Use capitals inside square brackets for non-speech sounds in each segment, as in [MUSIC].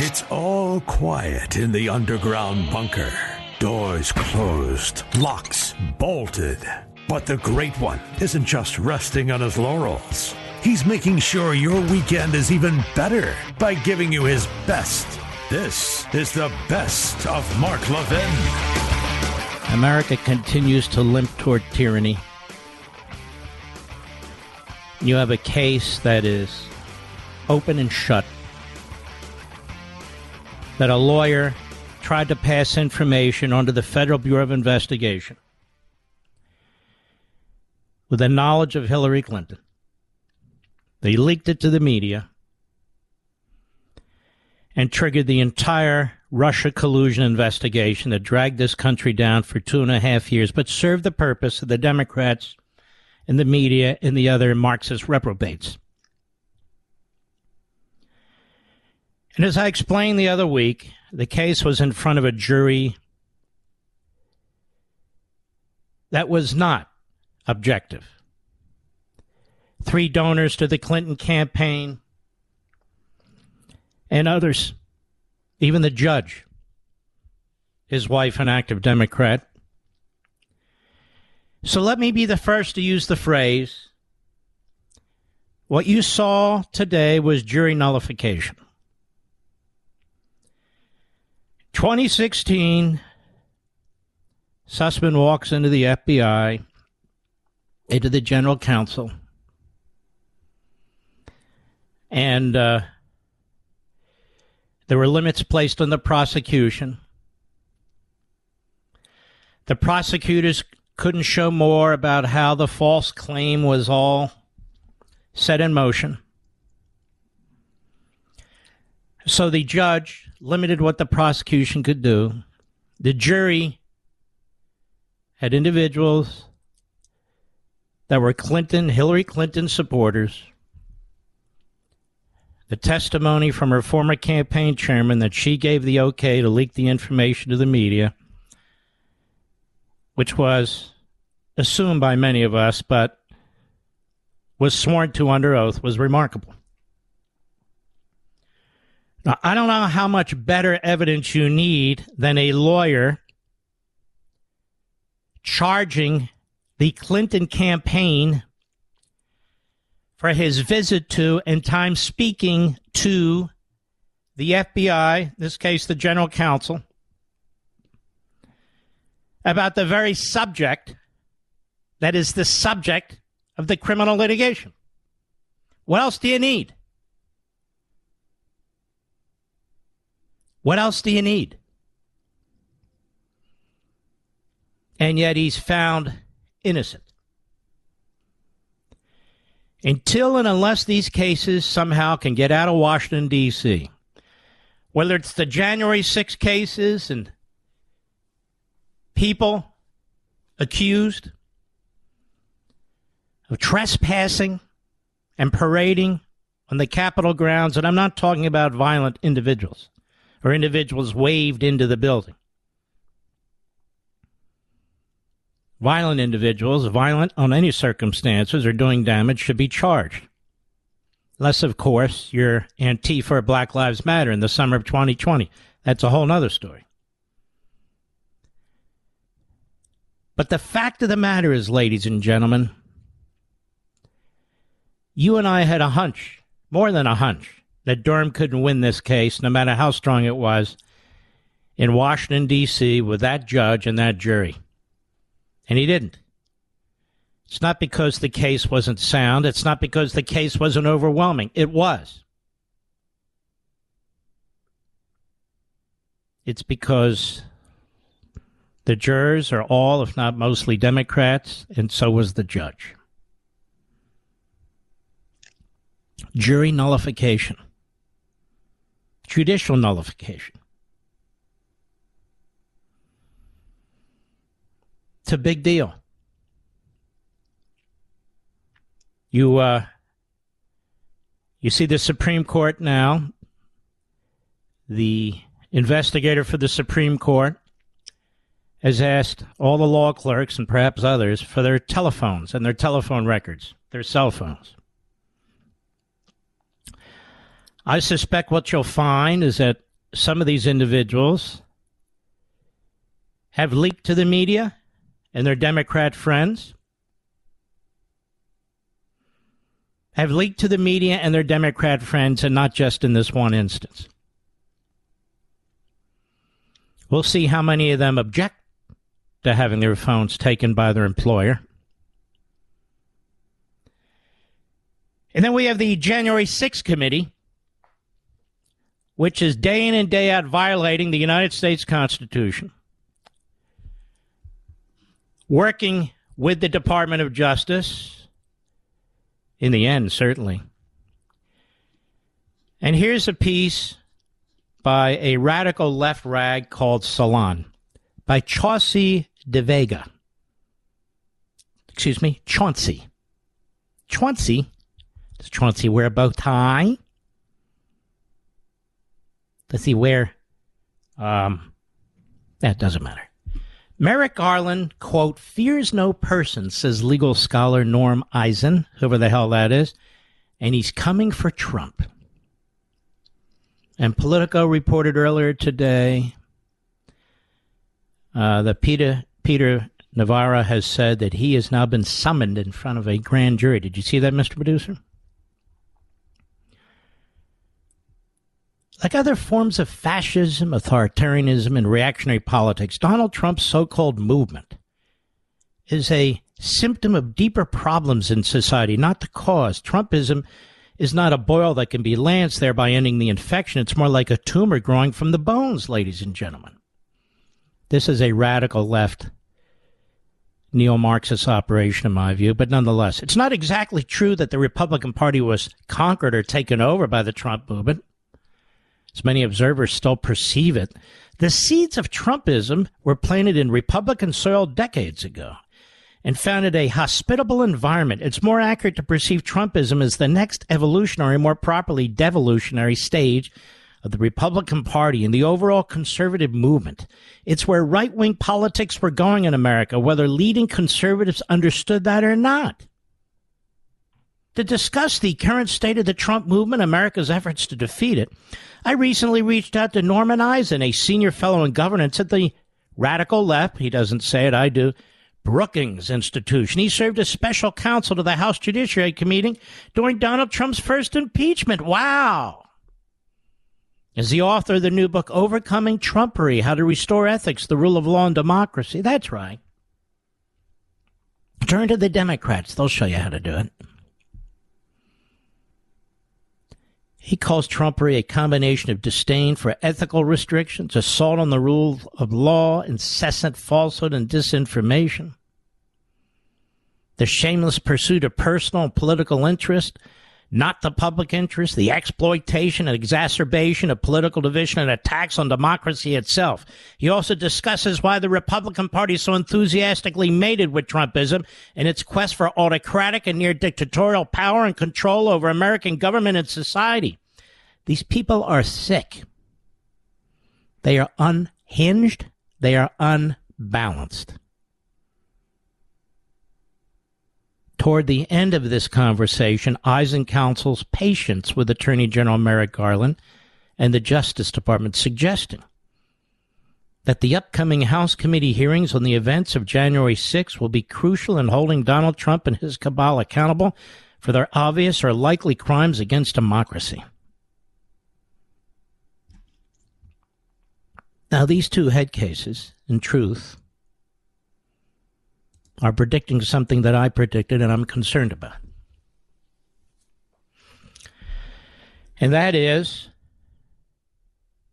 It's all quiet in the underground bunker. Doors closed, locks bolted. But the Great One isn't just resting on his laurels. He's making sure your weekend is even better by giving you his best. This is the best of Mark Levin. America continues to limp toward tyranny. You have a case that is open and shut. That a lawyer tried to pass information onto the Federal Bureau of Investigation with the knowledge of Hillary Clinton. They leaked it to the media and triggered the entire Russia collusion investigation that dragged this country down for two and a half years, but served the purpose of the Democrats and the media and the other Marxist reprobates. And as I explained the other week, the case was in front of a jury that was not objective. Three donors to the Clinton campaign and others, even the judge, his wife, an active Democrat. So let me be the first to use the phrase what you saw today was jury nullification. 2016, Sussmann walks into the FBI into the general counsel. And uh, there were limits placed on the prosecution. The prosecutors couldn't show more about how the false claim was all set in motion. So the judge limited what the prosecution could do. The jury had individuals that were Clinton, Hillary Clinton supporters. The testimony from her former campaign chairman that she gave the okay to leak the information to the media, which was assumed by many of us, but was sworn to under oath, was remarkable. Now, I don't know how much better evidence you need than a lawyer charging the Clinton campaign for his visit to and time speaking to the FBI, in this case the general counsel, about the very subject that is the subject of the criminal litigation. What else do you need? What else do you need? And yet he's found innocent. Until and unless these cases somehow can get out of Washington, D.C., whether it's the January 6 cases and people accused of trespassing and parading on the Capitol grounds, and I'm not talking about violent individuals or individuals waved into the building. Violent individuals, violent on any circumstances or doing damage, should be charged. Unless, of course, you're Antifa or Black Lives Matter in the summer of 2020. That's a whole other story. But the fact of the matter is, ladies and gentlemen, you and I had a hunch, more than a hunch, that Durham couldn't win this case, no matter how strong it was, in Washington, D.C., with that judge and that jury. And he didn't. It's not because the case wasn't sound. It's not because the case wasn't overwhelming. It was. It's because the jurors are all, if not mostly, Democrats, and so was the judge. Jury nullification, judicial nullification. It's a big deal. You uh, you see the Supreme Court now. The investigator for the Supreme Court has asked all the law clerks and perhaps others for their telephones and their telephone records, their cell phones. I suspect what you'll find is that some of these individuals have leaked to the media and their Democrat friends, have leaked to the media and their Democrat friends, and not just in this one instance. We'll see how many of them object to having their phones taken by their employer. And then we have the January 6th committee, which is day in and day out violating the United States Constitution, working with the Department of Justice, in the end, certainly. And here's a piece by a radical left rag called Salon by Chauncey DeVega. Excuse me, Chauncey. Chauncey? Does Chauncey wear a bow tie? Does he wear. Um, that doesn't matter. Merrick Garland, quote, fears no person, says legal scholar Norm Eisen, whoever the hell that is, and he's coming for Trump. And Politico reported earlier today uh, that Peter Peter Navarro has said that he has now been summoned in front of a grand jury. Did you see that, Mr. Producer? Like other forms of fascism, authoritarianism, and reactionary politics, Donald Trump's so called movement is a symptom of deeper problems in society, not the cause. Trumpism is not a boil that can be lanced, thereby ending the infection. It's more like a tumor growing from the bones, ladies and gentlemen. This is a radical left neo Marxist operation, in my view, but nonetheless, it's not exactly true that the Republican Party was conquered or taken over by the Trump movement, as many observers still perceive it. The seeds of Trumpism were planted in Republican soil decades ago and founded a hospitable environment. It's more accurate to perceive Trumpism as the next evolutionary, more properly devolutionary stage of the Republican Party and the overall conservative movement. It's where right wing politics were going in America, whether leading conservatives understood that or not. To discuss the current state of the Trump movement, America's efforts to defeat it, I recently reached out to Norman Eisen, a senior fellow in governance at the radical left, he doesn't say it, I do, Brookings Institution. He served as special counsel to the House Judiciary Committee during Donald Trump's first impeachment. Wow is the author of the new book, Overcoming Trumpery How to Restore Ethics, the Rule of Law, and Democracy. That's right. Turn to the Democrats, they'll show you how to do it. He calls Trumpery a combination of disdain for ethical restrictions, assault on the rule of law, incessant falsehood and disinformation, the shameless pursuit of personal and political interest, not the public interest, the exploitation and exacerbation of political division and attacks on democracy itself. He also discusses why the Republican Party so enthusiastically mated with Trumpism in its quest for autocratic and near dictatorial power and control over American government and society. These people are sick. They are unhinged. They are unbalanced. Toward the end of this conversation, Eisen counsels patience with Attorney General Merrick Garland and the Justice Department, suggesting that the upcoming House committee hearings on the events of January 6 will be crucial in holding Donald Trump and his cabal accountable for their obvious or likely crimes against democracy. Now, these two head cases, in truth, are predicting something that I predicted and I'm concerned about. And that is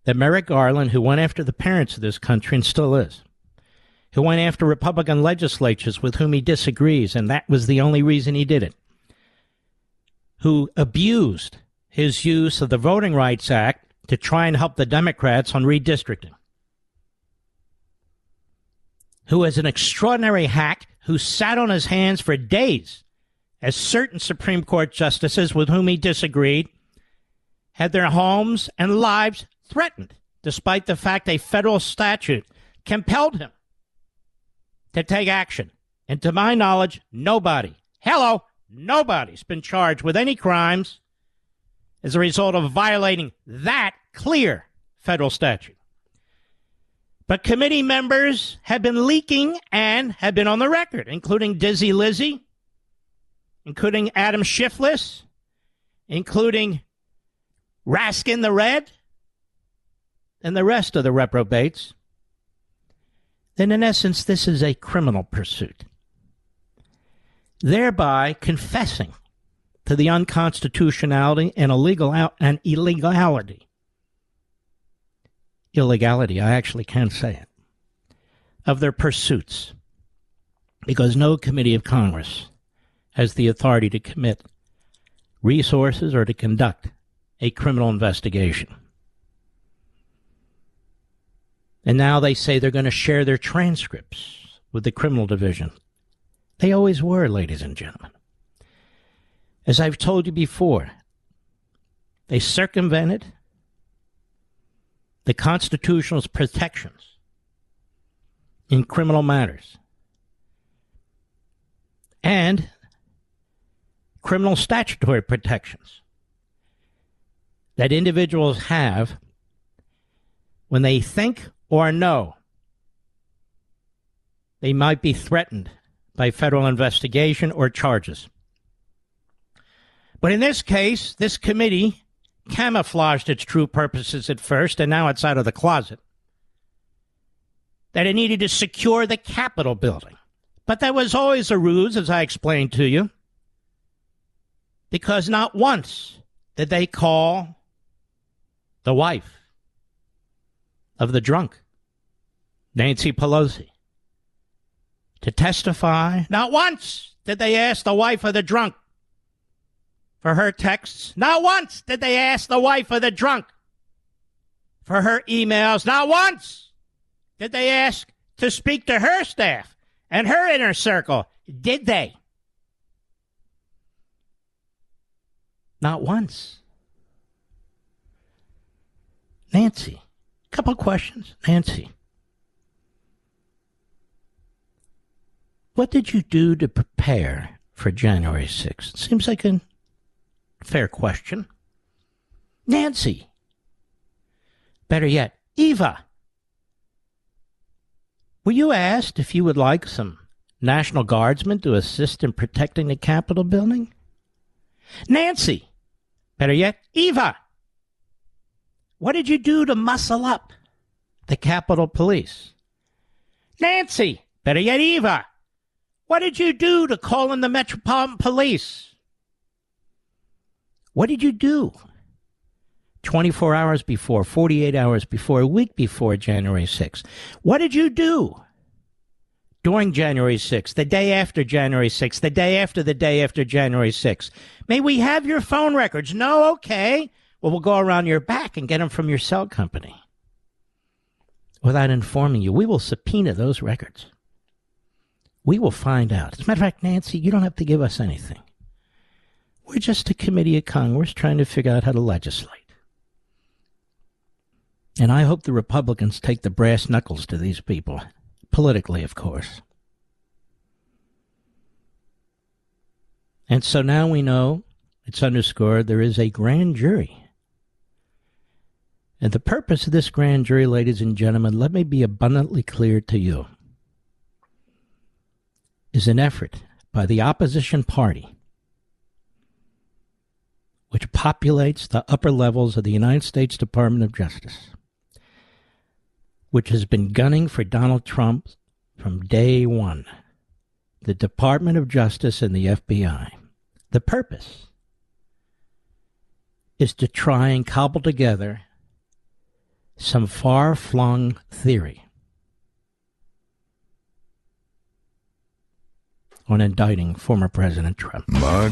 that Merrick Garland, who went after the parents of this country and still is, who went after Republican legislatures with whom he disagrees, and that was the only reason he did it, who abused his use of the Voting Rights Act to try and help the Democrats on redistricting, who is an extraordinary hack who sat on his hands for days as certain Supreme Court justices with whom he disagreed had their homes and lives threatened, despite the fact a federal statute compelled him to take action. And to my knowledge, nobody, hello, nobody's been charged with any crimes as a result of violating that clear federal statute. But committee members have been leaking and have been on the record, including Dizzy Lizzie, including Adam Shifless, including Raskin the Red, and the rest of the reprobates. Then, in essence, this is a criminal pursuit, thereby confessing to the unconstitutionality and illegal and illegality. Illegality, I actually can't say it, of their pursuits, because no committee of Congress has the authority to commit resources or to conduct a criminal investigation. And now they say they're going to share their transcripts with the criminal division. They always were, ladies and gentlemen. As I've told you before, they circumvented the constitutional protections in criminal matters and criminal statutory protections that individuals have when they think or know they might be threatened by federal investigation or charges. But in this case, this committee camouflaged its true purposes at first, and now it's out of the closet. That it needed to secure the Capitol building. But that was always a ruse, as I explained to you, because not once did they call the wife of the drunk, Nancy Pelosi, to testify. Not once did they ask the wife of the drunk for her texts. Not once did they ask the wife of the drunk for her emails. Not once did they ask to speak to her staff and her inner circle. Did they? Not once. Nancy, a couple questions. Nancy, what did you do to prepare for January 6th? Seems like an Fair question. Nancy. Better yet, Eva. Were you asked if you would like some National Guardsmen to assist in protecting the Capitol building? Nancy. Better yet, Eva. What did you do to muscle up the Capitol Police? Nancy. Better yet, Eva. What did you do to call in the Metropolitan Police? What did you do? 24 hours before, 48 hours before, a week before January 6th. What did you do during January 6th, the day after January 6th, the day after the day after January 6th? May we have your phone records? No, okay. Well, we'll go around your back and get them from your cell company without informing you. We will subpoena those records. We will find out. As a matter of fact, Nancy, you don't have to give us anything. We're just a committee of Congress trying to figure out how to legislate. And I hope the Republicans take the brass knuckles to these people, politically, of course. And so now we know, it's underscored, there is a grand jury. And the purpose of this grand jury, ladies and gentlemen, let me be abundantly clear to you, is an effort by the opposition party which populates the upper levels of the United States Department of Justice, which has been gunning for Donald Trump from day one. The Department of Justice and the FBI. The purpose is to try and cobble together some far flung theory on indicting former President Trump. Mark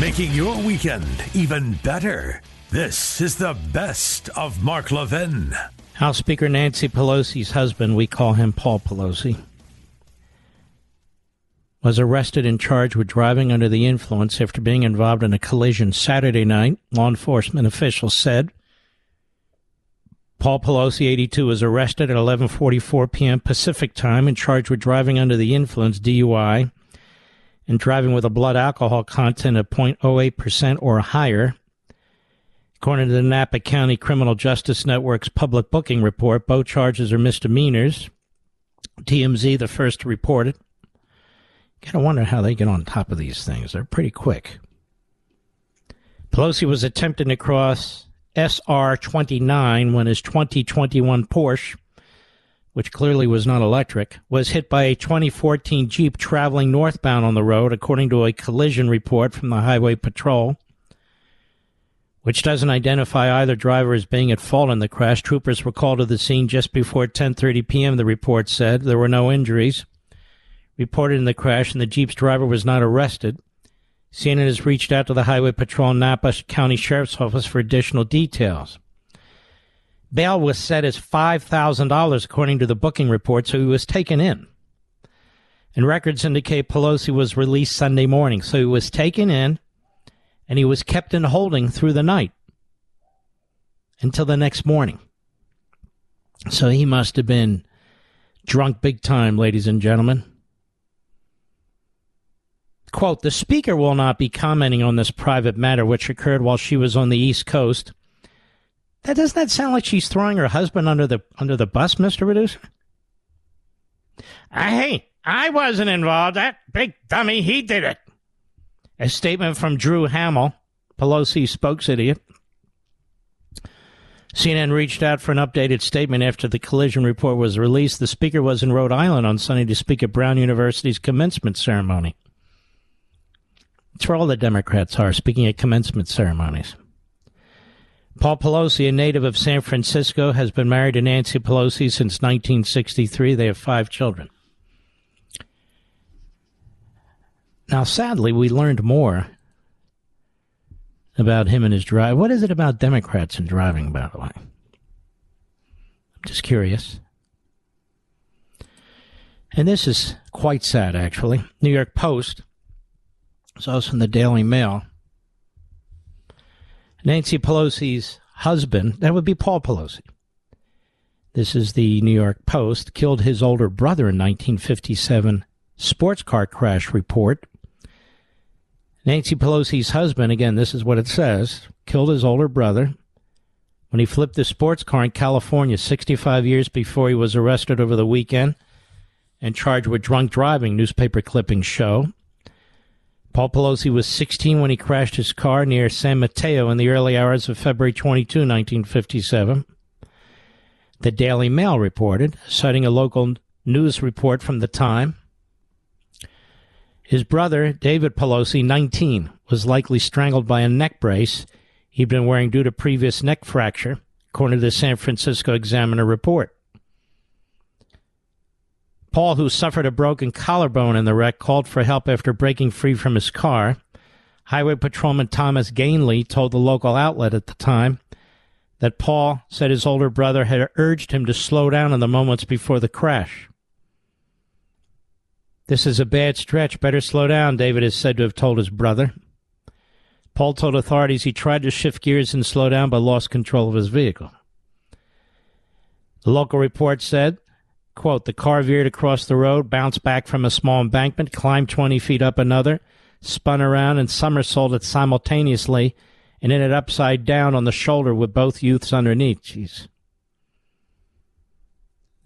Making your weekend even better. This is the best of Mark Levin. House Speaker Nancy Pelosi's husband, we call him Paul Pelosi, was arrested and charged with driving under the influence after being involved in a collision Saturday night, law enforcement officials said. Paul Pelosi, 82, was arrested at 11:44 p.m. Pacific time and charged with driving under the influence DUI and driving with a blood alcohol content of 0.08% or higher. According to the Napa County Criminal Justice Network's public booking report, both charges are misdemeanors. TMZ, the first to report it. Gotta wonder how they get on top of these things. They're pretty quick. Pelosi was attempting to cross SR 29 when his 2021 Porsche which clearly was not electric, was hit by a 2014 Jeep traveling northbound on the road, according to a collision report from the Highway Patrol, which doesn't identify either driver as being at fault in the crash. Troopers were called to the scene just before 10:30 p.m. The report said there were no injuries reported in the crash, and the Jeep's driver was not arrested. CNN has reached out to the Highway Patrol Napa County Sheriff's Office for additional details. Bail was set as $5,000 according to the booking report, so he was taken in. And records indicate Pelosi was released Sunday morning, so he was taken in and he was kept in holding through the night until the next morning. So he must have been drunk big time, ladies and gentlemen. Quote, the speaker will not be commenting on this private matter which occurred while she was on the East Coast that doesn't that sound like she's throwing her husband under the under the bus, Mister Reducer? Uh, hey, I wasn't involved. That big dummy, he did it. A statement from Drew Hamill, Pelosi spokesidiot. CNN reached out for an updated statement after the collision report was released. The speaker was in Rhode Island on Sunday to speak at Brown University's commencement ceremony. It's where all the Democrats are, speaking at commencement ceremonies. Paul Pelosi, a native of San Francisco, has been married to Nancy Pelosi since 1963. They have five children. Now, sadly, we learned more about him and his drive. What is it about Democrats and driving, by the way? I'm just curious. And this is quite sad, actually. New York Post, it's also in the Daily Mail, Nancy Pelosi's husband, that would be Paul Pelosi. This is the New York Post, killed his older brother in 1957 sports car crash report. Nancy Pelosi's husband, again, this is what it says, killed his older brother when he flipped his sports car in California 65 years before he was arrested over the weekend and charged with drunk driving, newspaper clippings show. Paul Pelosi was 16 when he crashed his car near San Mateo in the early hours of February 22, 1957. The Daily Mail reported, citing a local news report from the time. His brother, David Pelosi, 19, was likely strangled by a neck brace he'd been wearing due to previous neck fracture, according to the San Francisco Examiner report. Paul, who suffered a broken collarbone in the wreck, called for help after breaking free from his car. Highway Patrolman Thomas Gainley told the local outlet at the time that Paul said his older brother had urged him to slow down in the moments before the crash. This is a bad stretch. Better slow down, David is said to have told his brother. Paul told authorities he tried to shift gears and slow down but lost control of his vehicle. The local report said Quote, the car veered across the road, bounced back from a small embankment, climbed 20 feet up another, spun around, and somersaulted simultaneously and ended upside down on the shoulder with both youths underneath. Jeez.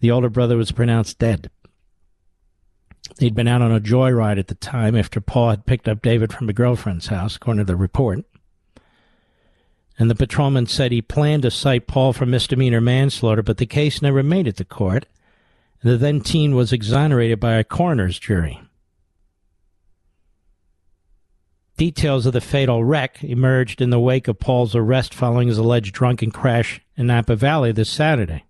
The older brother was pronounced dead. He'd been out on a joyride at the time after Paul had picked up David from a girlfriend's house, according to the report. And the patrolman said he planned to cite Paul for misdemeanor manslaughter, but the case never made it to court. The then teen was exonerated by a coroner's jury. Details of the fatal wreck emerged in the wake of Paul's arrest following his alleged drunken crash in Napa Valley this Saturday.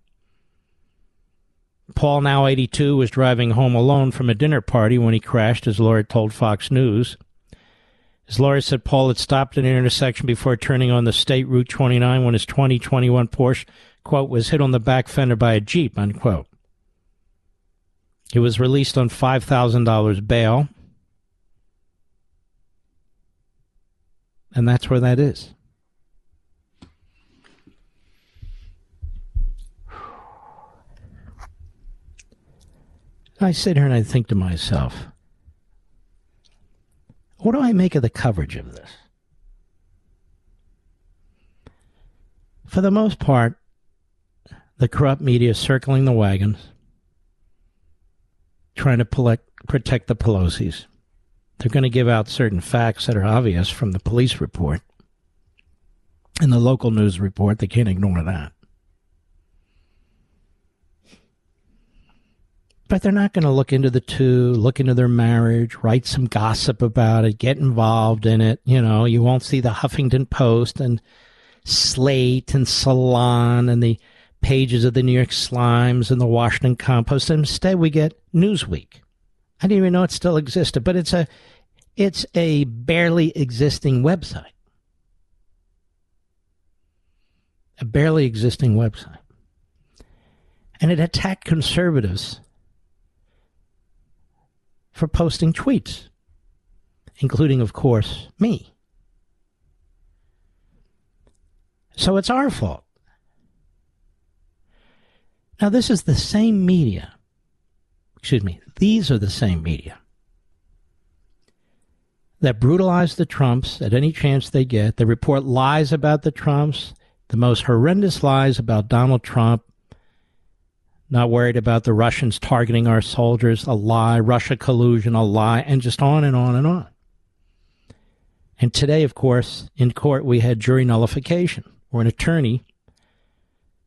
Paul, now 82, was driving home alone from a dinner party when he crashed, his lawyer told Fox News. His lawyer said Paul had stopped at an intersection before turning on the state Route 29 when his 2021 Porsche, quote, was hit on the back fender by a Jeep, unquote. He was released on $5,000 bail. And that's where that is. I sit here and I think to myself, what do I make of the coverage of this? For the most part, the corrupt media circling the wagons, trying to protect the Pelosi's. They're going to give out certain facts that are obvious from the police report and the local news report. They can't ignore that. But they're not going to look into the two, look into their marriage, write some gossip about it, get involved in it. You know, you won't see the Huffington Post and Slate and Salon and the pages of the New York Slimes and the Washington Compost. Instead, we get Newsweek. I didn't even know it still existed, but it's a it's a barely existing website. A barely existing website. And it attacked conservatives for posting tweets, including, of course, me. So it's our fault. Now, this is the same media. Excuse me, these are the same media that brutalize the Trumps at any chance they get. They report lies about the Trumps, the most horrendous lies about Donald Trump, not worried about the Russians targeting our soldiers, a lie, Russia collusion, a lie, and just on and on and on. And today, of course, in court, we had jury nullification, where an attorney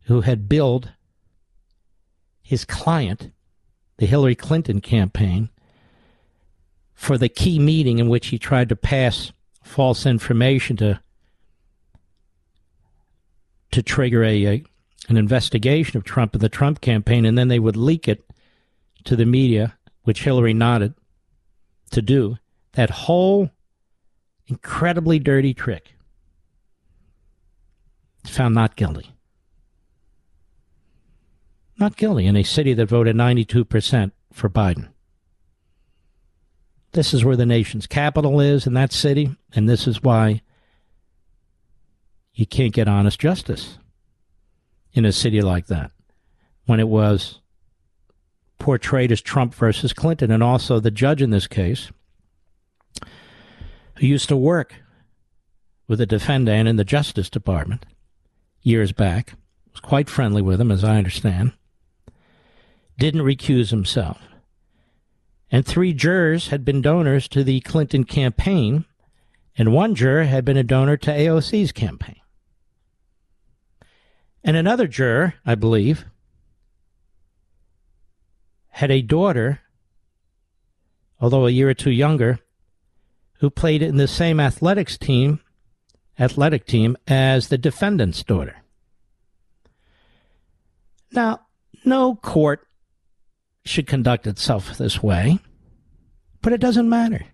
who had billed his client, the Hillary Clinton campaign, for the key meeting in which he tried to pass false information to to trigger a, a an investigation of Trump and the Trump campaign, and then they would leak it to the media, which Hillary nodded to do. That whole incredibly dirty trick found not guilty. Not guilty in a city that voted 92% for Biden. This is where the nation's capital is in that city, and this is why you can't get honest justice in a city like that when it was portrayed as Trump versus Clinton. And also, the judge in this case, who used to work with the defendant in the Justice Department years back, was quite friendly with him, as I understand, didn't recuse himself and three jurors had been donors to the Clinton campaign, and one juror had been a donor to AOC's campaign. And another juror, I believe, had a daughter, although a year or two younger, who played in the same athletics team, athletic team as the defendant's daughter. Now, no court should conduct itself this way, but it doesn't matter.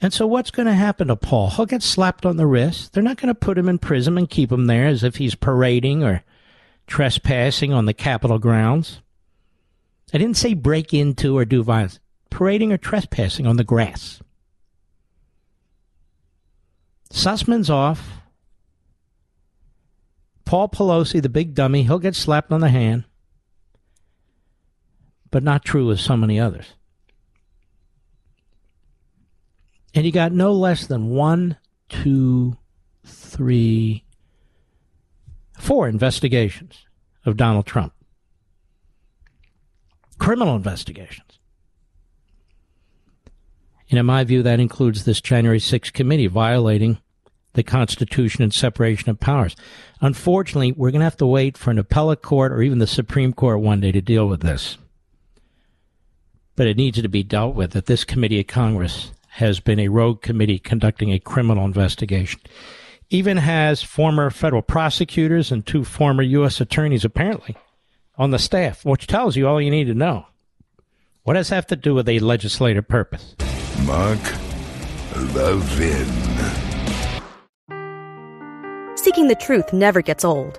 And so, what's going to happen to Paul? He'll get slapped on the wrist. They're not going to put him in prison and keep him there as if he's parading or trespassing on the Capitol grounds. I didn't say break into or do violence. Parading or trespassing on the grass. Sussmann's off. Paul Pelosi, the big dummy, he'll get slapped on the hand but not true with so many others. And you got no less than one two, three, four investigations of Donald Trump. Criminal investigations. And in my view, that includes this January 6th committee violating the Constitution and separation of powers. Unfortunately, we're going to have to wait for an appellate court or even the Supreme Court one day to deal with this. But it needs to be dealt with that this committee of Congress has been a rogue committee conducting a criminal investigation. Even has former federal prosecutors and two former U.S. attorneys, apparently, on the staff, which tells you all you need to know. What does that have to do with a legislative purpose? Mark Levin. Seeking the truth never gets old.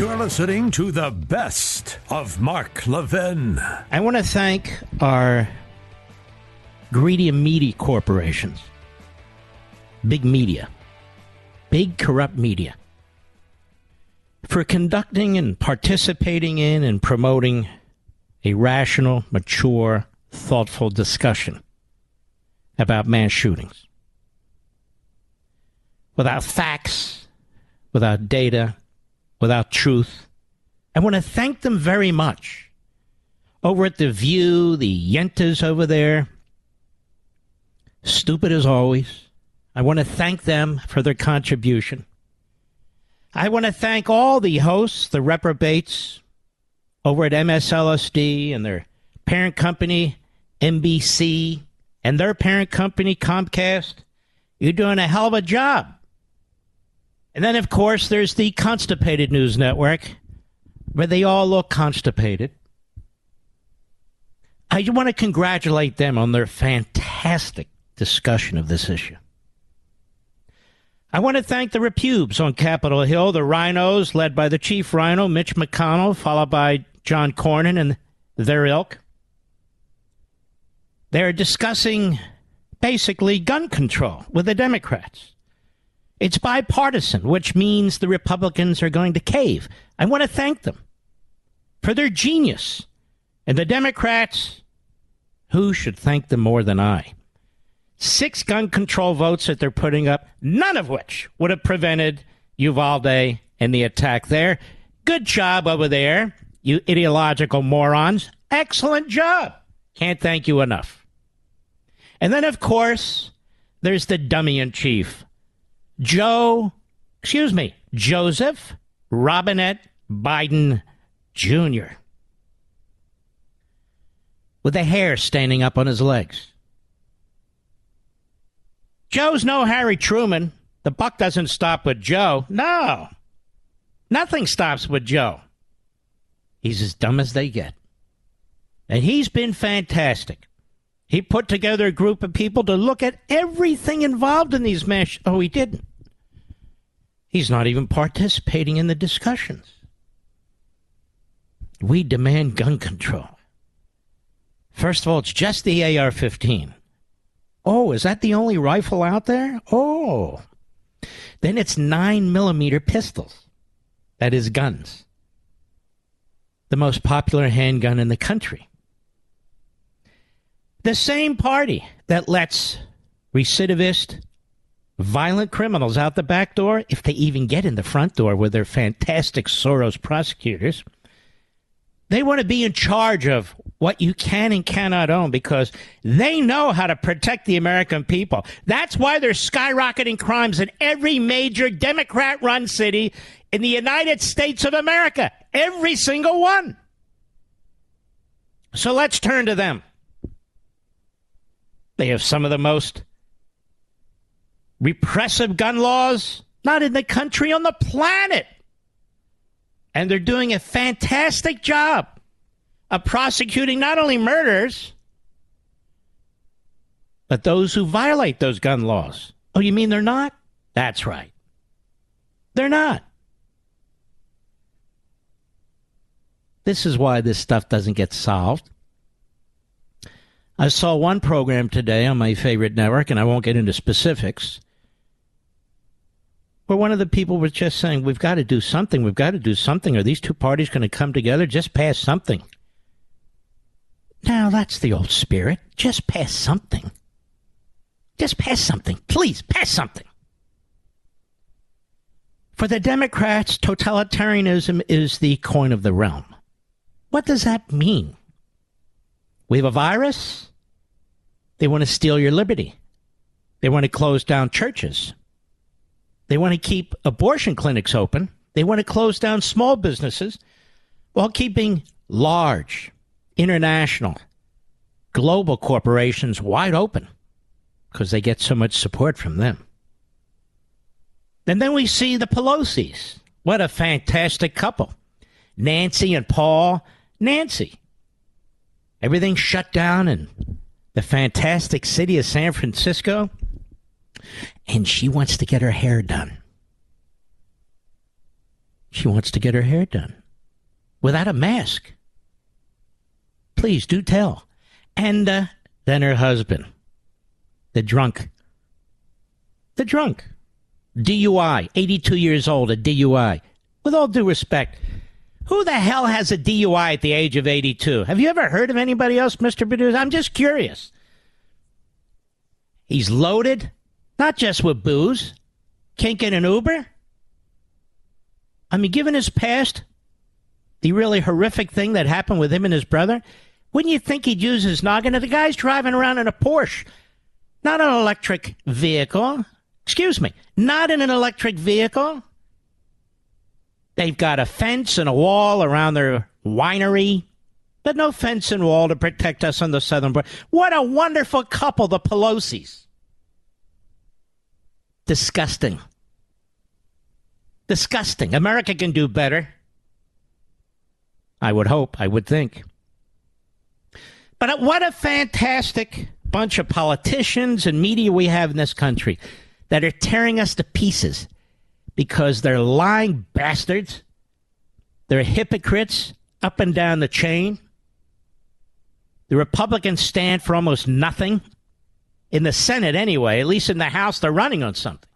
You're listening to the best of Mark Levin. I want to thank our greedy media corporations, big media, big corrupt media, for conducting and participating in and promoting a rational, mature, thoughtful discussion about mass shootings. Without facts, without data, without truth. I want to thank them very much. Over at The View, the Yentas over there, stupid as always. I want to thank them for their contribution. I want to thank all the hosts, the reprobates over at MSLSD and their parent company, NBC, and their parent company, Comcast. You're doing a hell of a job. And then, of course, there's the Constipated News Network, where they all look constipated. I want to congratulate them on their fantastic discussion of this issue. I want to thank the Repubes on Capitol Hill, the RINOs, led by the Chief RINO, Mitch McConnell, followed by John Cornyn and their ilk. They're discussing basically gun control with the Democrats. It's bipartisan, which means the Republicans are going to cave. I want to thank them for their genius. And the Democrats, who should thank them more than I? Six gun control votes that they're putting up, none of which would have prevented Uvalde and the attack there. Good job over there, you ideological morons. Excellent job. Can't thank you enough. And then, of course, there's the dummy in chief, Joe, excuse me, Joseph Robinette Biden Jr. With the hair standing up on his legs. Joe's no Harry Truman. The buck doesn't stop with Joe. No. Nothing stops with Joe. He's as dumb as they get. And he's been fantastic. He put together a group of people to look at everything involved in these mass. Oh, he didn't. He's not even participating in the discussions. We demand gun control. First of all, it's just the AR 15. Oh, is that the only rifle out there? Oh. Then it's 9 millimeter pistols. That is guns. The most popular handgun in the country. The same party that lets recidivist violent criminals out the back door, if they even get in the front door with their fantastic Soros prosecutors. They want to be in charge of what you can and cannot own because they know how to protect the American people. That's why they're skyrocketing crimes in every major Democrat run city in the United States of America. Every single one. So let's turn to them. They have some of the most repressive gun laws, not in the country, on the planet. And they're doing a fantastic job of prosecuting not only murders, but those who violate those gun laws. Oh, you mean they're not? That's right. They're not. This is why this stuff doesn't get solved. I saw one program today on my favorite network, and I won't get into specifics, where one of the people was just saying, We've got to do something. We've got to do something. Are these two parties going to come together? Just pass something. Now, that's the old spirit. Just pass something. Just pass something. Please, pass something. For the Democrats, totalitarianism is the coin of the realm. What does that mean? We have a virus. They want to steal your liberty. They want to close down churches. They want to keep abortion clinics open. They want to close down small businesses while keeping large, international, global corporations wide open because they get so much support from them. And then we see the Pelosi's. What a fantastic couple. Nancy and Paul. Nancy. Everything shut down in the fantastic city of San Francisco. And she wants to get her hair done. She wants to get her hair done without a mask. Please do tell. And uh, then her husband, the drunk. The drunk. DUI, 82 years old, a DUI. With all due respect, who the hell has a DUI at the age of 82? Have you ever heard of anybody else, Mr. Producer? I'm just curious. He's loaded, not just with booze. Can't get an Uber. I mean, given his past, the really horrific thing that happened with him and his brother, wouldn't you think he'd use his noggin? The guy's driving around in a Porsche, not an electric vehicle. Excuse me, not in an electric vehicle. They've got a fence and a wall around their winery, but no fence and wall to protect us on the southern border. What a wonderful couple, the Pelosi's. Disgusting. Disgusting. America can do better. I would hope, I would think. But what a fantastic bunch of politicians and media we have in this country that are tearing us to pieces because they're lying bastards. They're hypocrites up and down the chain. The Republicans stand for almost nothing. In the Senate, anyway, at least in the House, they're running on something.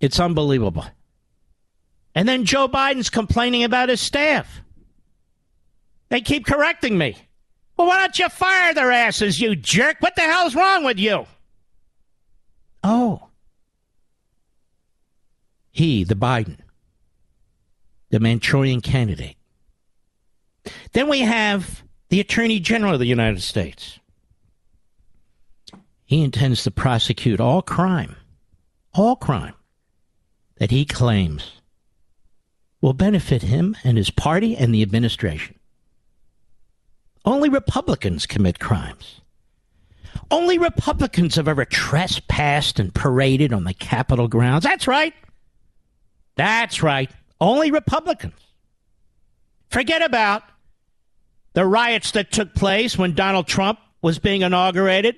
It's unbelievable. And then Joe Biden's complaining about his staff. They keep correcting me. Well, why don't you fire their asses, you jerk? What the hell's wrong with you? Oh. He, the Biden, the Manchurian candidate. Then we have the Attorney General of the United States. He intends to prosecute all crime, all crime that he claims will benefit him and his party and the administration. Only Republicans commit crimes. Only Republicans have ever trespassed and paraded on the Capitol grounds. That's right. That's right. Only Republicans. Forget about the riots that took place when Donald Trump was being inaugurated.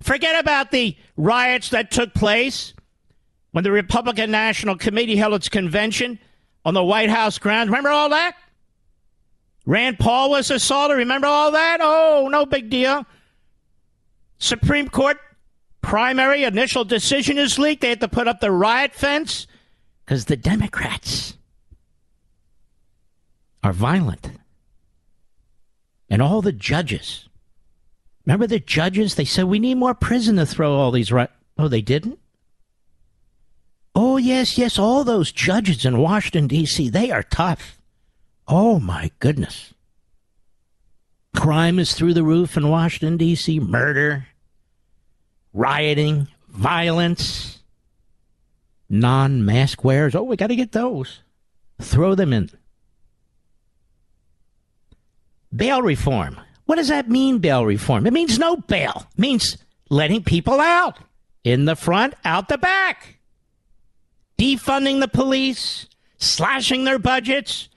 Forget about the riots that took place when the Republican National Committee held its convention on the White House grounds. Remember all that? Rand Paul was assaulted. Remember all that? Oh, no big deal. Supreme Court primary initial decision is leaked. They had to put up the riot fence because the Democrats are violent. And all the judges. Remember the judges? They said we need more prison to throw all these right. Oh, they didn't? Oh, yes, yes, all those judges in Washington, D.C., they are tough. Oh, my goodness. Crime is through the roof in Washington, D.C. Murder, rioting, violence, non mask wearers. Oh, we got to get those. Throw them in. Bail reform. What does that mean, bail reform? It means no bail. It means letting people out in the front, out the back. Defunding the police, slashing their budgets,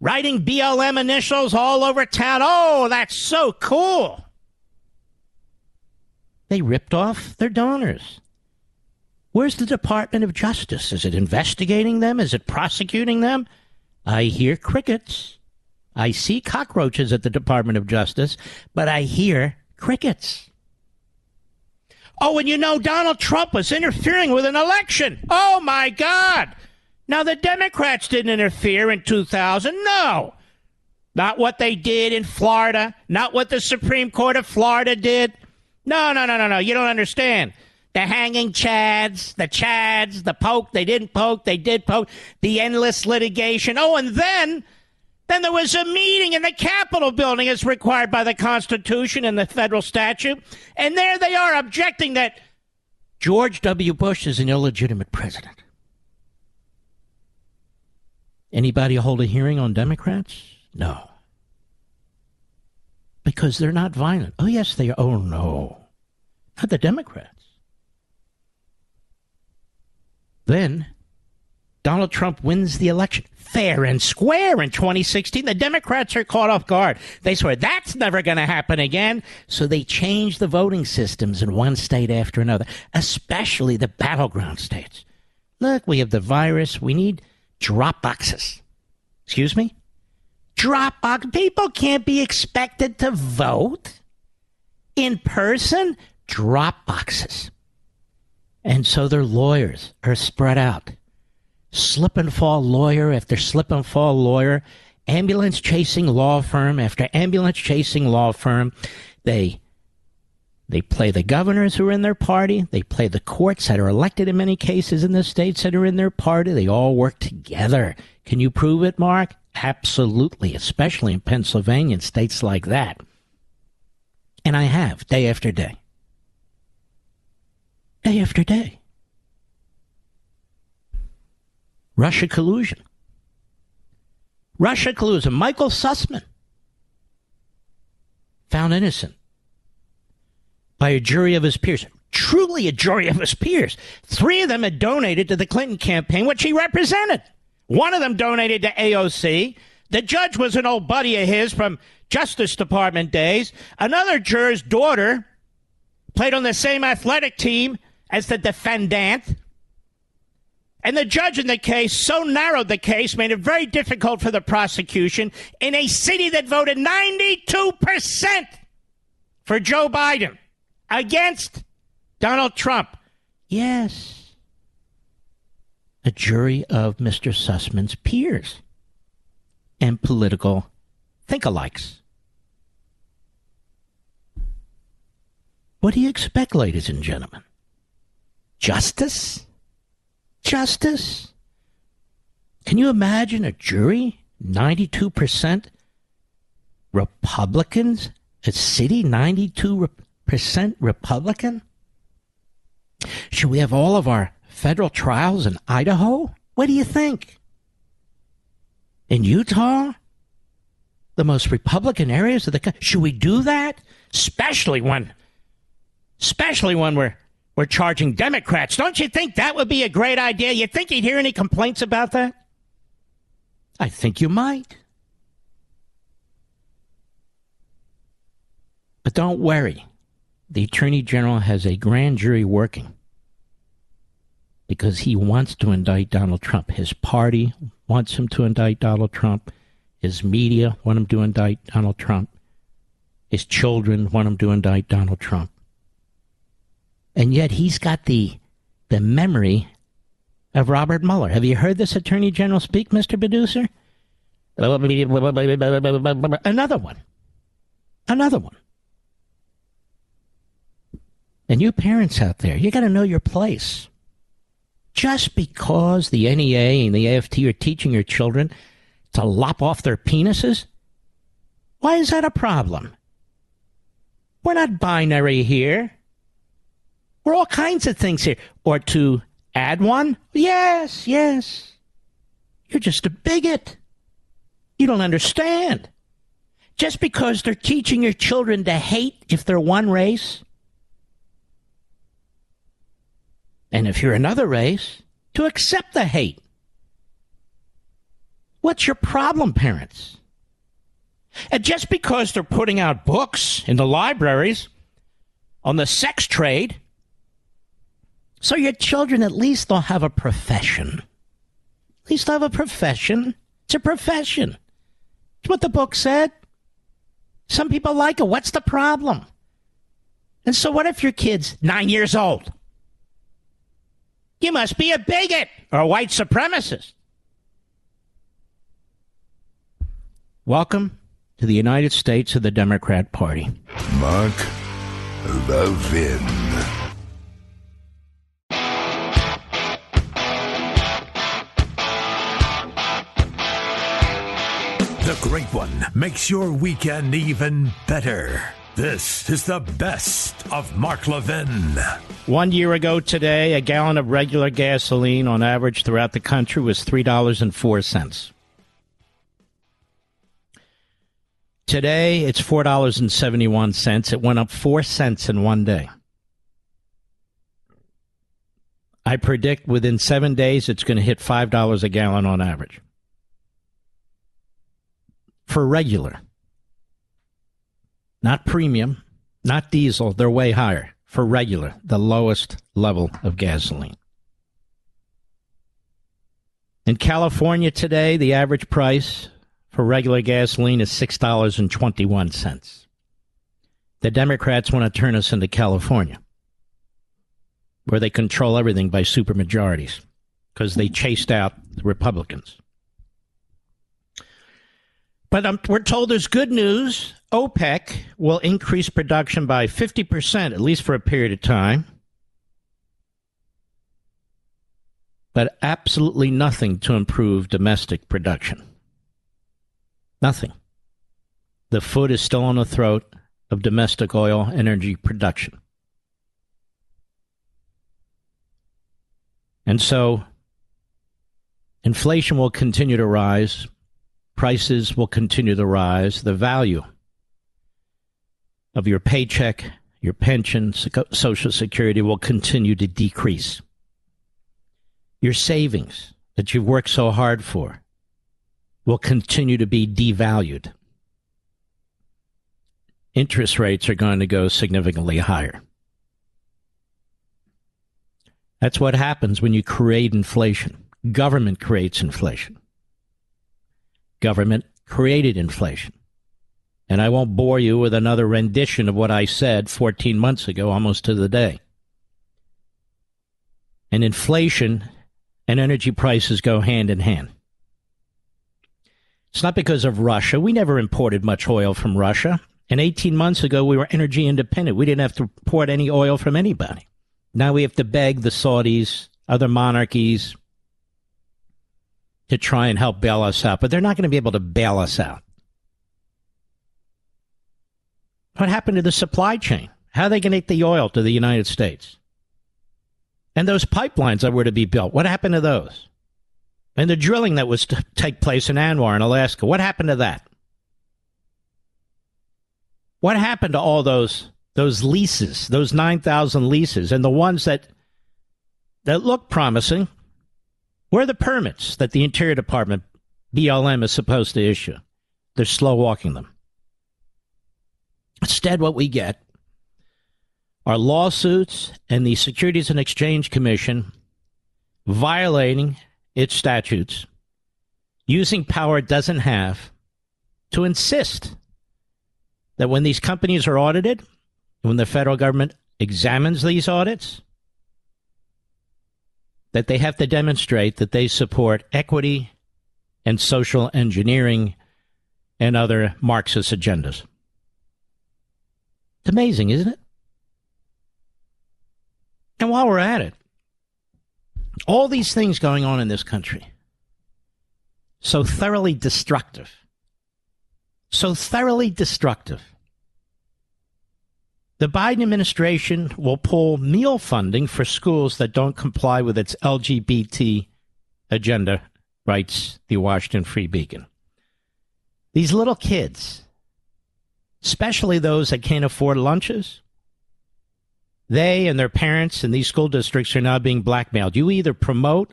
writing BLM initials all over town. Oh, that's so cool. They ripped off their donors. Where's the Department of Justice? Is it investigating them? Is it prosecuting them? I hear crickets. I see cockroaches at the Department of Justice, but I hear crickets. Oh, and you know, Donald Trump was interfering with an election. Oh, my God. Now, the Democrats didn't interfere in 2000. No. Not what they did in Florida. Not what the Supreme Court of Florida did. No, no, no, no, no. You don't understand. The hanging chads, the chads, the poke, they didn't poke, they did poke, the endless litigation. Oh, and then then there was a meeting in the Capitol building as required by the Constitution and the federal statute. And there they are objecting that George W. Bush is an illegitimate president. Anybody hold a hearing on Democrats? No. Because they're not violent. Oh, yes, they are. Oh, no. Not the Democrats. Then Donald Trump wins the election fair and square in 2016. The Democrats are caught off guard. They swear that's never going to happen again. So they change the voting systems in one state after another, especially the battleground states. Look, we have the virus. We need drop boxes. Excuse me? Drop box. People can't be expected to vote in person. Drop boxes. And so their lawyers are spread out slip and fall lawyer after slip and fall lawyer, ambulance chasing law firm after ambulance chasing law firm. They they play the governors who are in their party. They play the courts that are elected in many cases in the states that are in their party. They all work together. Can you prove it, Mark? Absolutely, especially in Pennsylvania and states like that. And I have day after day. Day after day. Russia collusion. Russia collusion. Michael Sussmann found innocent by a jury of his peers. Truly a jury of his peers. Three of them had donated to the Clinton campaign, which he represented. One of them donated to AOC. The judge was an old buddy of his from Justice Department days. Another juror's daughter played on the same athletic team as the defendant. And the judge in the case so narrowed the case, made it very difficult for the prosecution in a city that voted 92% for Joe Biden against Donald Trump. Yes. A jury of Mr. Sussmann's peers and political think-alikes. What do you expect, ladies and gentlemen? Justice? Justice? Can you imagine a jury? 92% Republicans? A city? 92% Republican? Should we have all of our federal trials in Idaho? What do you think? In Utah? The most Republican areas of the country? Should we do that? Especially when, especially when we're we're charging Democrats. Don't you think that would be a great idea? You think you'd hear any complaints about that? I think you might. But don't worry. The Attorney General has a grand jury working because he wants to indict Donald Trump. His party wants him to indict Donald Trump. His media want him to indict Donald Trump. His children want him to indict Donald Trump and yet he's got the the memory of Robert Mueller. Have you heard this Attorney General speak, Mr. Producer? Another one. Another one. And you parents out there, you got to know your place. Just because the NEA and the AFT are teaching your children to lop off their penises, why is that a problem? We're not binary here. We're all kinds of things here. Or to add one? Yes, yes. You're just a bigot. You don't understand. Just because they're teaching your children to hate if they're one race, and if you're another race, to accept the hate. What's your problem, parents? And just because they're putting out books in the libraries on the sex trade. So your children at least they'll have a profession. At least have a profession. It's a profession. It's what the book said. Some people like it. What's the problem? And so what if your kid's nine years old? You must be a bigot or a white supremacist. Welcome to the United States of the Democrat Party. Mark Levin. Great One makes your weekend even better. This is the best of Mark Levin. One year ago today, a gallon of regular gasoline on average throughout the country was $3.04. Today, it's $4.71. It went up 4 cents in one day. I predict within seven days it's going to hit $5 a gallon on average. For regular. Not premium, not diesel, they're way higher. For regular, the lowest level of gasoline. In California today, the average price for regular gasoline is $6.21. The Democrats want to turn us into California, where they control everything by supermajorities because they chased out the Republicans. But um, we're told there's good news. OPEC will increase production by 50%, at least for a period of time. But absolutely nothing to improve domestic production. Nothing. The foot is still on the throat of domestic oil energy production. And so inflation will continue to rise, prices will continue to rise, the value of your paycheck, your pension, Social Security will continue to decrease. Your savings that you've worked so hard for will continue to be devalued. Interest rates are going to go significantly higher. That's what happens when you create inflation. Government creates inflation. Government created inflation. And I won't bore you with another rendition of what I said 14 months ago, almost to the day. And inflation and energy prices go hand in hand. It's not because of Russia. We never imported much oil from Russia. And 18 months ago, we were energy independent. We didn't have to import any oil from anybody. Now we have to beg the Saudis, other monarchies, to try and help bail us out. But they're not going to be able to bail us out. What happened to the supply chain? How are they going to get the oil to the United States? And those pipelines that were to be built, what happened to those? And the drilling that was to take place in ANWR in Alaska, what happened to that? What happened to all those those leases, those 9,000 leases and the ones that that look promising? Where are the permits that the Interior Department BLM is supposed to issue? They're slow walking them. Instead, what we get are lawsuits and the Securities and Exchange Commission violating its statutes, using power it doesn't have to insist that when these companies are audited, when the federal government examines these audits, that they have to demonstrate that they support equity and social engineering and other Marxist agendas. It's amazing, isn't it? And while we're at it, all these things going on in this country, so thoroughly destructive, so thoroughly destructive. The Biden administration will pull meal funding for schools that don't comply with its LGBT agenda, writes the Washington Free Beacon. These little kids, especially those that can't afford lunches, they and their parents in these school districts are now being blackmailed. You either promote